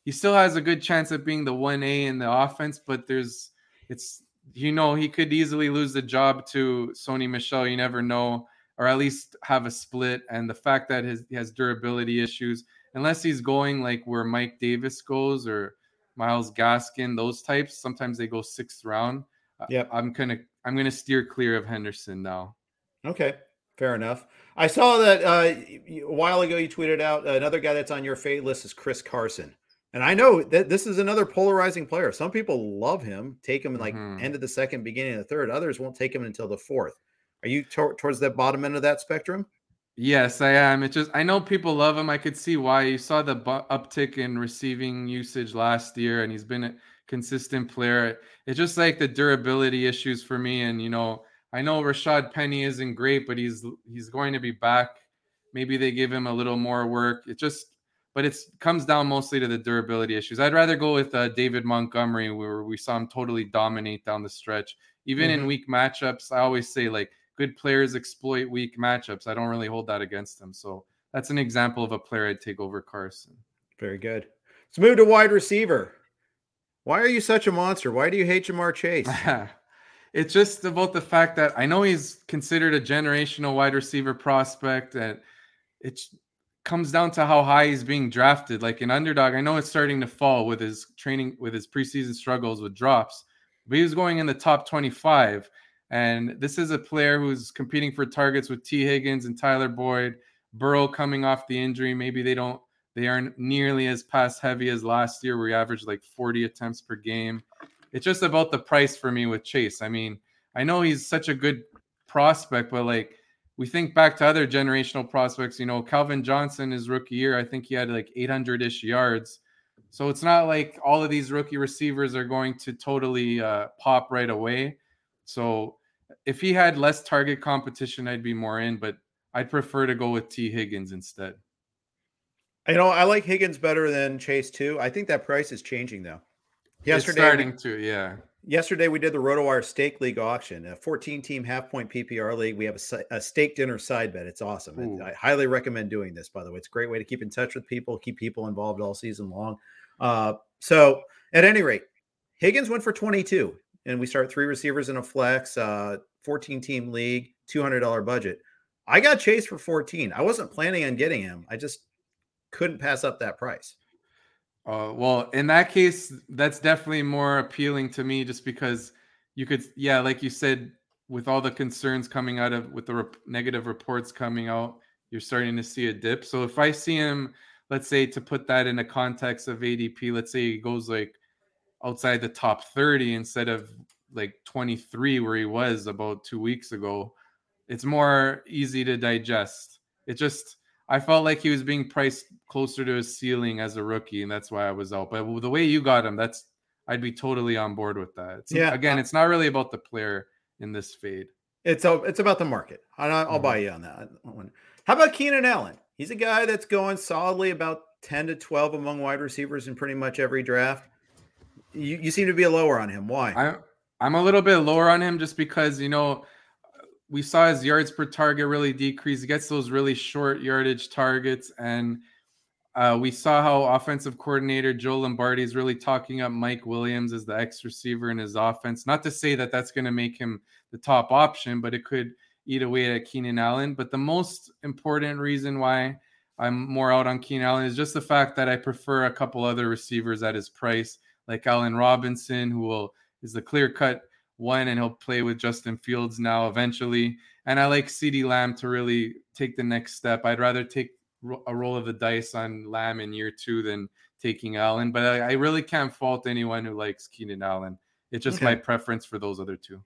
He still has a good chance of being the one A in the offense, but there's it's you know he could easily lose the job to Sony Michel. You never know, or at least have a split. And the fact that his, he has durability issues unless he's going like where Mike Davis goes or Myles Gaskin, those types. Sometimes they go sixth round. Uh, yeah, I'm gonna I'm gonna steer clear of Henderson now. Okay, fair enough. I saw that uh, a while ago you tweeted out another guy that's on your fade list is Chris Carson. And I know that this is another polarizing player. Some people love him, take him like mm-hmm. end of the second, beginning of the third. Others won't take him until the fourth. Are you to- towards that bottom end of that spectrum? Yes, I am. It just I know people love him. I could see why. You saw the bu- uptick in receiving usage last year, and he's been a consistent player. It's just like the durability issues for me. And you know, I know Rashaad Penny isn't great, but he's he's going to be back. Maybe they give him a little more work. It just, but it comes down mostly to the durability issues. I'd rather go with uh, David Montgomery, where we saw him totally dominate down the stretch. Even mm-hmm. in weak matchups, I always say like good players exploit weak matchups. I don't really hold that against them. So that's an example of a player I'd take over Carson. Very good. Let's move to wide receiver. Why are you such a monster? Why do you hate Ja'Marr Chase? it's just about the fact that I know he's considered a generational wide receiver prospect, and it comes down to how high he's being drafted. Like an underdog, I know it's starting to fall with his training, with his preseason struggles with drops, but he was going in the top 25. And this is a player who's competing for targets with Tee Higgins and Tyler Boyd. Burrow coming off the injury. Maybe they don't they aren't nearly as pass heavy as last year, where he averaged like 40 attempts per game. It's just about the price for me with Chase. I mean, I know he's such a good prospect, but like we think back to other generational prospects, you know, Calvin Johnson, his rookie year, I think he had like 800 ish yards. So it's not like all of these rookie receivers are going to totally uh, pop right away. So if he had less target competition, I'd be more in, but I'd prefer to go with Tee Higgins instead. You know, I like Higgins better than Chase too. I think that price is changing though. Yesterday, it's starting to, yeah. Yesterday we did the RotoWire Steak League auction, a 14 team half point PPR league. We have a, a steak dinner side bet. It's awesome. And I highly recommend doing this, by the way. It's a great way to keep in touch with people, keep people involved all season long. Uh, so at any rate, Higgins went for 22 and we start three receivers in a flex, uh, 14 team league, $200 budget. I got Chase for 14. I wasn't planning on getting him. I just couldn't pass up that price. Uh, well, in that case, that's definitely more appealing to me, just because you could, yeah, like you said, with all the concerns coming out of with the rep- negative reports coming out, you're starting to see a dip. So if I see him, let's say to put that in the context of ADP, let's say he goes like outside the top 30 instead of like 23 where he was about two weeks ago, it's more easy to digest. It just I felt like he was being priced closer to his ceiling as a rookie, and that's why I was out. But the way you got him, that's I'd be totally on board with that. It's, yeah. Again, it's not really about the player in this fade. It's a, it's about the market. I'll, I'll mm-hmm. buy you on that. How about Keenan Allen? He's a guy that's going solidly about 10 to 12 among wide receivers in pretty much every draft. You, you seem to be lower on him. Why? I, I'm a little bit lower on him just because, you know, we saw his yards per target really decrease. He gets those really short yardage targets. And uh, we saw how offensive coordinator Joe Lombardi is really talking up Mike Williams as the X receiver in his offense. Not to say that that's going to make him the top option, but it could eat away at Keenan Allen. But the most important reason why I'm more out on Keenan Allen is just the fact that I prefer a couple other receivers at his price, like Allen Robinson, who will is the clear cut one, and he'll play with Justin Fields now eventually. And I like CeeDee Lamb to really take the next step. I'd rather take a roll of the dice on Lamb in year two than taking Allen. But I, I really can't fault anyone who likes Keenan Allen. It's just okay. my preference for those other two.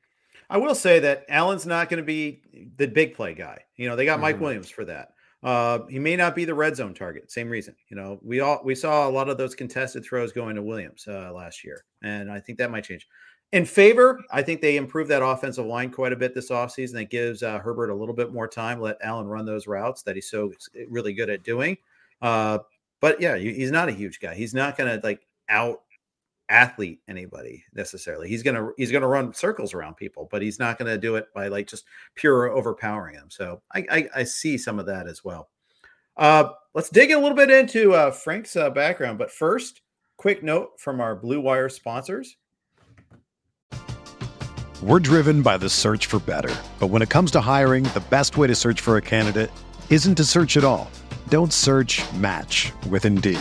I will say that Allen's not going to be the big play guy. You know, they got mm-hmm. Mike Williams for that. Uh, he may not be the red zone target. Same reason. You know, we all we saw a lot of those contested throws going to Williams uh, last year, and I think that might change. In favor, I think they improved that offensive line quite a bit this offseason. That gives uh, Herbert a little bit more time, let Allen run those routes that he's so really good at doing. Uh, but yeah, he's not a huge guy. He's not going to like out athlete anybody necessarily. He's gonna he's gonna run circles around people, but he's not gonna do it by like just pure overpowering them. So I I, I see some of that as well. Uh, let's dig a little bit into uh, Frank's uh, background, but first, quick note from our Blue Wire sponsors. We're driven by the search for better, but when it comes to hiring, the best way to search for a candidate isn't to search at all. Don't search. Match with Indeed.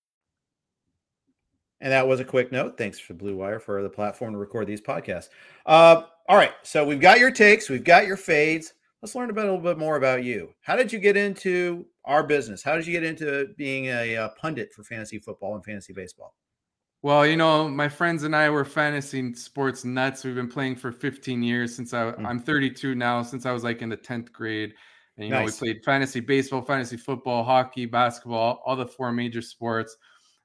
And that was a quick note. Thanks to Blue Wire for the platform to record these podcasts. Uh, all right, so we've got your takes, we've got your fades. Let's learn about a little bit more about you. How did you get into our business? How did you get into being a, a pundit for fantasy football and fantasy baseball? Well, you know, my friends and I were fantasy sports nuts. We've been playing for 15 years since I, mm-hmm. I'm 32 now, since I was like in the 10th grade. And, you nice. know, we played fantasy baseball, fantasy football, hockey, basketball, all the four major sports.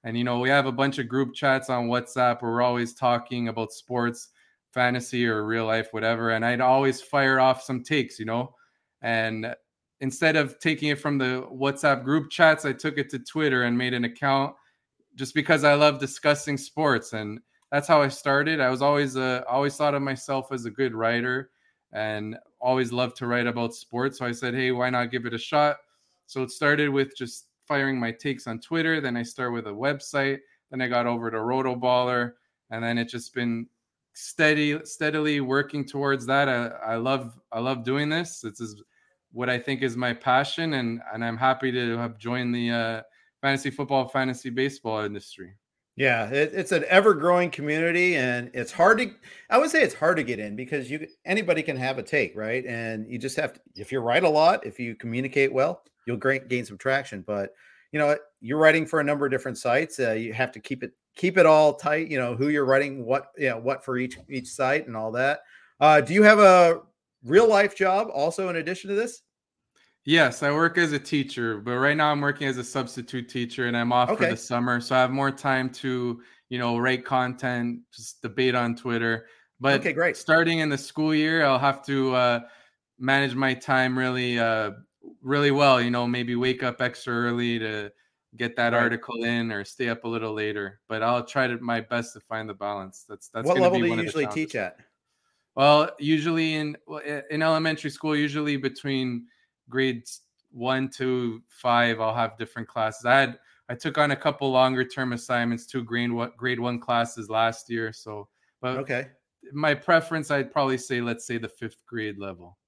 And you know, we have a bunch of group chats on WhatsApp where we're always talking about sports, fantasy, or real life, whatever. And I'd always fire off some takes, you know. And instead of taking it from the WhatsApp group chats, I took it to Twitter and made an account just because I love discussing sports. And that's how I started. I was always uh, always thought of myself as a good writer and always loved to write about sports. So I said, hey, why not give it a shot? So it started with just firing my takes on Twitter. Then I start with a website. Then I got over to Roto Baller, and then it's just been steady, steadily working towards that. I, I love, I love doing this. It's is what I think is my passion, and and I'm happy to have joined the uh, fantasy football, fantasy baseball industry. Yeah, it, it's an ever growing community, and it's hard to. I would say it's hard to get in because you anybody can have a take, right? And you just have to. If you write a lot, if you communicate well, you'll gain, gain some traction. But you know, you're writing for a number of different sites. Uh, you have to keep it keep it all tight. You know, who you're writing, what you know, what for each each site, and all that. Uh, do you have a real life job also in addition to this? Yes, I work as a teacher, but right now I'm working as a substitute teacher and I'm off okay. for the summer. So I have more time to, you know, write content, just debate on Twitter. But okay, great. starting in the school year, I'll have to uh, manage my time really, uh, really well. You know, maybe wake up extra early to get that right. article in or stay up a little later. But I'll try to my best to find the balance. That's that's what level do you usually teach at? Well, usually in in elementary school, usually between grades one to five, I'll have different classes. I had I took on a couple longer term assignments, two grade one grade one classes last year. So, but okay, my preference, I'd probably say, let's say the fifth grade level.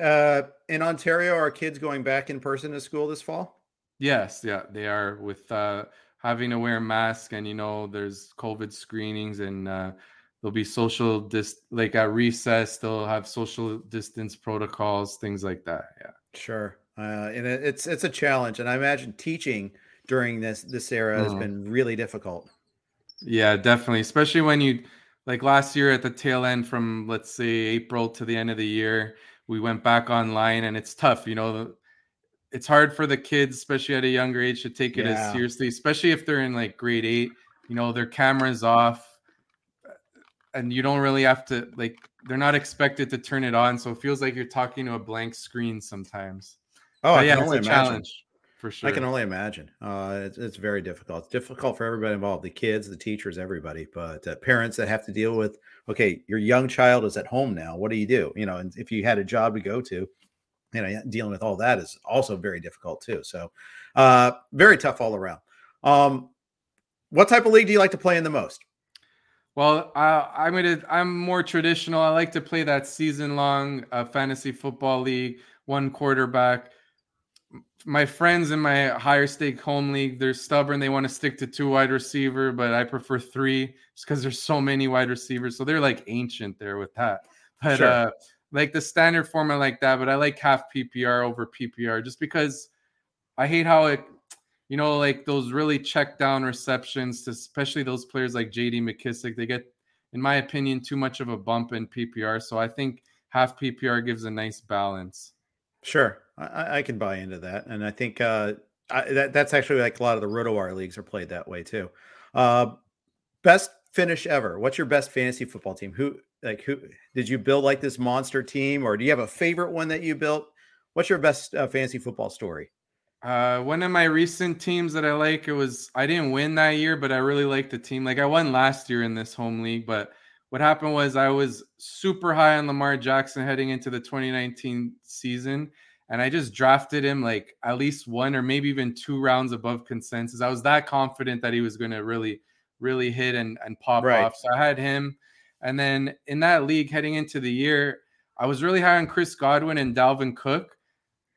Uh, in Ontario, are kids going back in person to school this fall? Yes, yeah, they are with uh, having to wear masks, and you know, there's COVID screenings, and uh, there'll be social dis like at recess, they'll have social distance protocols, things like that. Yeah. Sure, uh, and it, it's it's a challenge, and I imagine teaching during this this era has mm. been really difficult. Yeah, definitely, especially when you like last year at the tail end from let's say April to the end of the year, we went back online, and it's tough. You know, it's hard for the kids, especially at a younger age, to take it yeah. as seriously, especially if they're in like grade eight. You know, their cameras off and you don't really have to like they're not expected to turn it on so it feels like you're talking to a blank screen sometimes oh but yeah it's a challenge for sure i can only imagine uh, it's, it's, very difficult it's difficult for everybody involved the kids the teachers everybody but uh, parents that have to deal with okay your young child is at home now what do you do you know and if you had a job to go to you know dealing with all that is also very difficult too so uh, very tough all around um, what type of league do you like to play in the most well, I, am gonna. I'm more traditional. I like to play that season-long uh, fantasy football league, one quarterback. My friends in my higher stake home league, they're stubborn. They want to stick to two wide receiver, but I prefer three just because there's so many wide receivers. So they're like ancient there with that. But sure. uh, like the standard format like that. But I like half PPR over PPR just because I hate how it you know, like those really check down receptions, to especially those players like JD McKissic, they get, in my opinion, too much of a bump in PPR. So I think half PPR gives a nice balance. Sure. I, I can buy into that. And I think uh, I, that, that's actually like a lot of the RotoWire leagues are played that way too. Uh, best finish ever. What's your best fantasy football team? Who, like, who did you build like this monster team or do you have a favorite one that you built? What's your best uh, fantasy football story? Uh, one of my recent teams that I like, it was I didn't win that year, but I really liked the team. Like I won last year in this home league, but what happened was I was super high on Lamar Jackson heading into the 2019 season, and I just drafted him like at least one or maybe even two rounds above consensus. I was that confident that he was going to really, really hit and, and pop right. off. So I had him. And then in that league heading into the year, I was really high on Chris Godwin and Dalvin Cook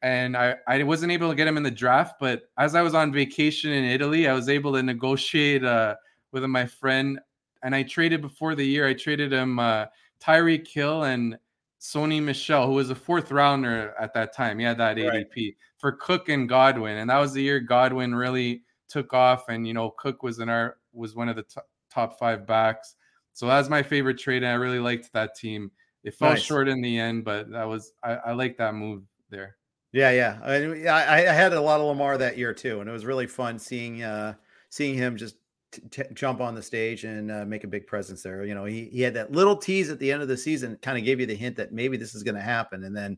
and I, I wasn't able to get him in the draft. But as I was on vacation in Italy, I was able to negotiate uh, with my friend, and I traded before the year. I traded him uh, Tyreek Hill and Sony Michel, who was a fourth rounder at that time. He had that right. ADP for Cook and Godwin, and that was the year Godwin really took off. And you know, Cook was in our was one of the t- top five backs. So that was my favorite trade, and I really liked that team. It fell nice. short in the end, but that was I, I like that move there. Yeah, yeah. I, I had a lot of Lamar that year too, and it was really fun seeing uh, seeing him just t- jump on the stage and uh, make a big presence there. You know, he he had that little tease at the end of the season, kind of gave you the hint that maybe this is going to happen, and then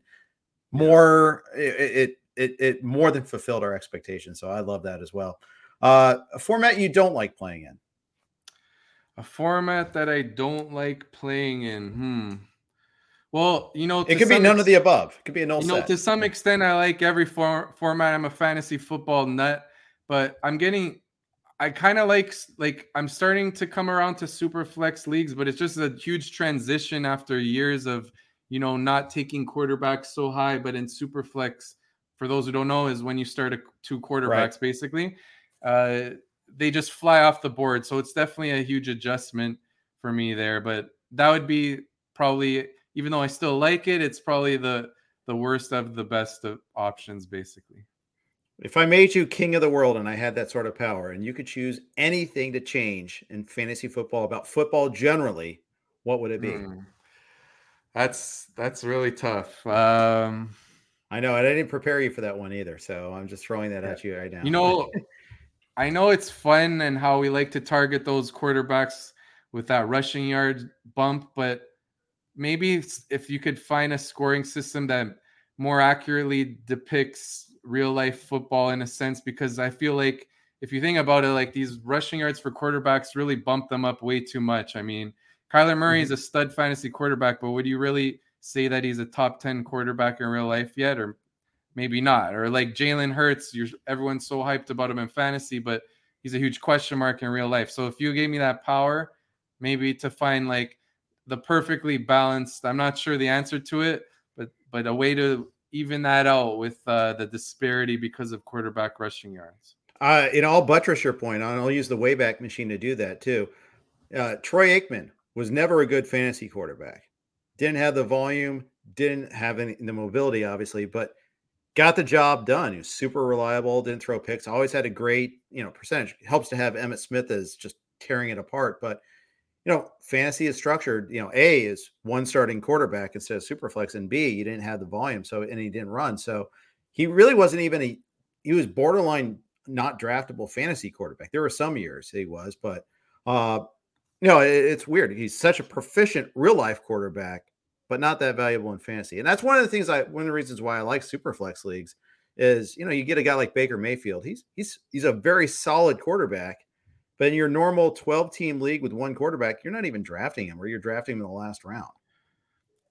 more it, it, it it more than fulfilled our expectations. So I love that as well. Uh, a format you don't like playing in? A format that I don't like playing in. Hmm. Well, you know, it could be none ex- of the above. It could be an old. you know, set. To some extent, I like every for- format. I'm a fantasy football nut, but I'm getting. I kind of like like I'm starting to come around to super flex leagues, but it's just a huge transition after years of you know not taking quarterbacks so high. But in super flex, for those who don't know, is when you start a, two quarterbacks right. basically. Uh, they just fly off the board, so it's definitely a huge adjustment for me there. But that would be probably, even though I still like it, it's probably the the worst of the best of options, basically. If I made you king of the world and I had that sort of power, and you could choose anything to change in fantasy football about football generally, what would it be? Hmm. That's that's really tough. Um, I know I didn't prepare you for that one either, so I'm just throwing that at you right now. You know, I know it's fun and how we like to target those quarterbacks with that rushing yard bump, but maybe if you could find a scoring system that more accurately depicts real life football in a sense because I feel like if you think about it, like these rushing yards for quarterbacks really bump them up way too much. I mean, Kyler Murray mm-hmm. is a stud fantasy quarterback, but would you really say that he's a top 10 quarterback in real life yet? Or maybe not. Or like Jalen Hurts, you're everyone's so hyped about him in fantasy, but he's a huge question mark in real life. So if you gave me that power, maybe to find like the perfectly balanced, I'm not sure the answer to it, but but a way to even that out with uh, the disparity because of quarterback rushing yards. Uh, and I'll buttress your point. On. I'll use the Wayback Machine to do that too. Uh, Troy Aikman was never a good fantasy quarterback. Didn't have the volume, didn't have any the mobility, obviously, but got the job done. He was super reliable, didn't throw picks, always had a great, you know, percentage. Helps to have Emmitt Smith as just tearing it apart. But you know, fantasy is structured. You know, A is one starting quarterback instead of superflex, and B, you didn't have the volume, so and he didn't run. So he really wasn't even a he was borderline not draftable fantasy quarterback. There were some years he was, but uh, you know, it, it's weird. He's such a proficient real life quarterback, but not that valuable in fantasy. And that's one of the things I one of the reasons why I like superflex leagues is you know you get a guy like Baker Mayfield. He's he's he's a very solid quarterback but in your normal 12 team league with one quarterback, you're not even drafting him or you're drafting him in the last round.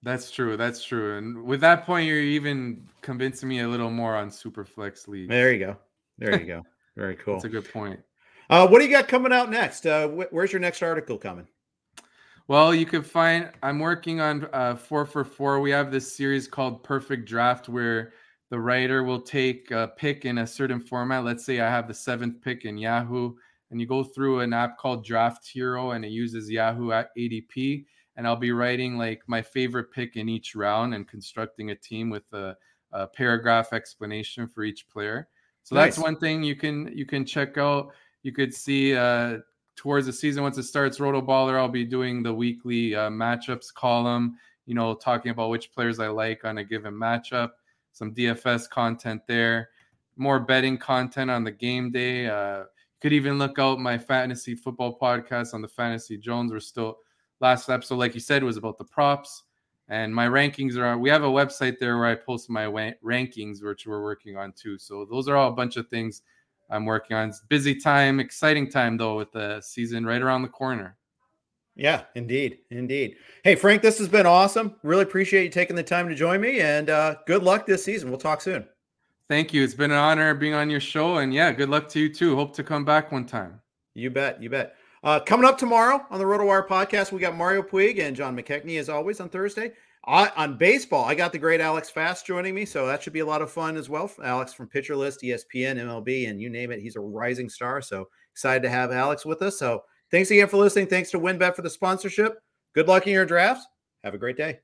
That's true. That's true. And with that point, you're even convincing me a little more on Superflex League. There you go. There you go. Very cool. That's a good point. Uh, what do you got coming out next? Uh, wh- where's your next article coming? Well, you can find. I'm working on uh, four for four. We have this series called Perfect Draft, where the writer will take a pick in a certain format. Let's say I have the seventh pick in Yahoo and you go through an app called Draft Hero and it uses Yahoo ADP. And I'll be writing like my favorite pick in each round and constructing a team with a, a paragraph explanation for each player. So nice. that's one thing you can you can check out. You could see uh, towards the season once it starts, Roto Baller. I'll be doing the weekly uh, matchups column. You know, talking about which players I like on a given matchup. Some DFS content there, more betting content on the game day. Uh, could even look out my fantasy football podcast on the Fantasy Jones. We're still last episode, like you said, was about the props. And my rankings are we have a website there where I post my rankings, which we're working on too. So those are all a bunch of things I'm working on. It's busy time, exciting time though, with the season right around the corner. Yeah, indeed. Indeed. Hey, Frank, this has been awesome. Really appreciate you taking the time to join me and uh, good luck this season. We'll talk soon. Thank you. It's been an honor being on your show. And yeah, good luck to you too. Hope to come back one time. You bet. You bet. Uh, coming up tomorrow on the RotoWire podcast, we got Mario Puig and John McKechnie as always on Thursday. I, on baseball, I got the great Alex Fast joining me, so that should be a lot of fun as well. Alex from Pitcher List, ESPN, MLB, and you name it, he's a rising star. So excited to have Alex with us. So thanks again for listening. Thanks to WynnBET for the sponsorship. Good luck in your drafts. Have a great day.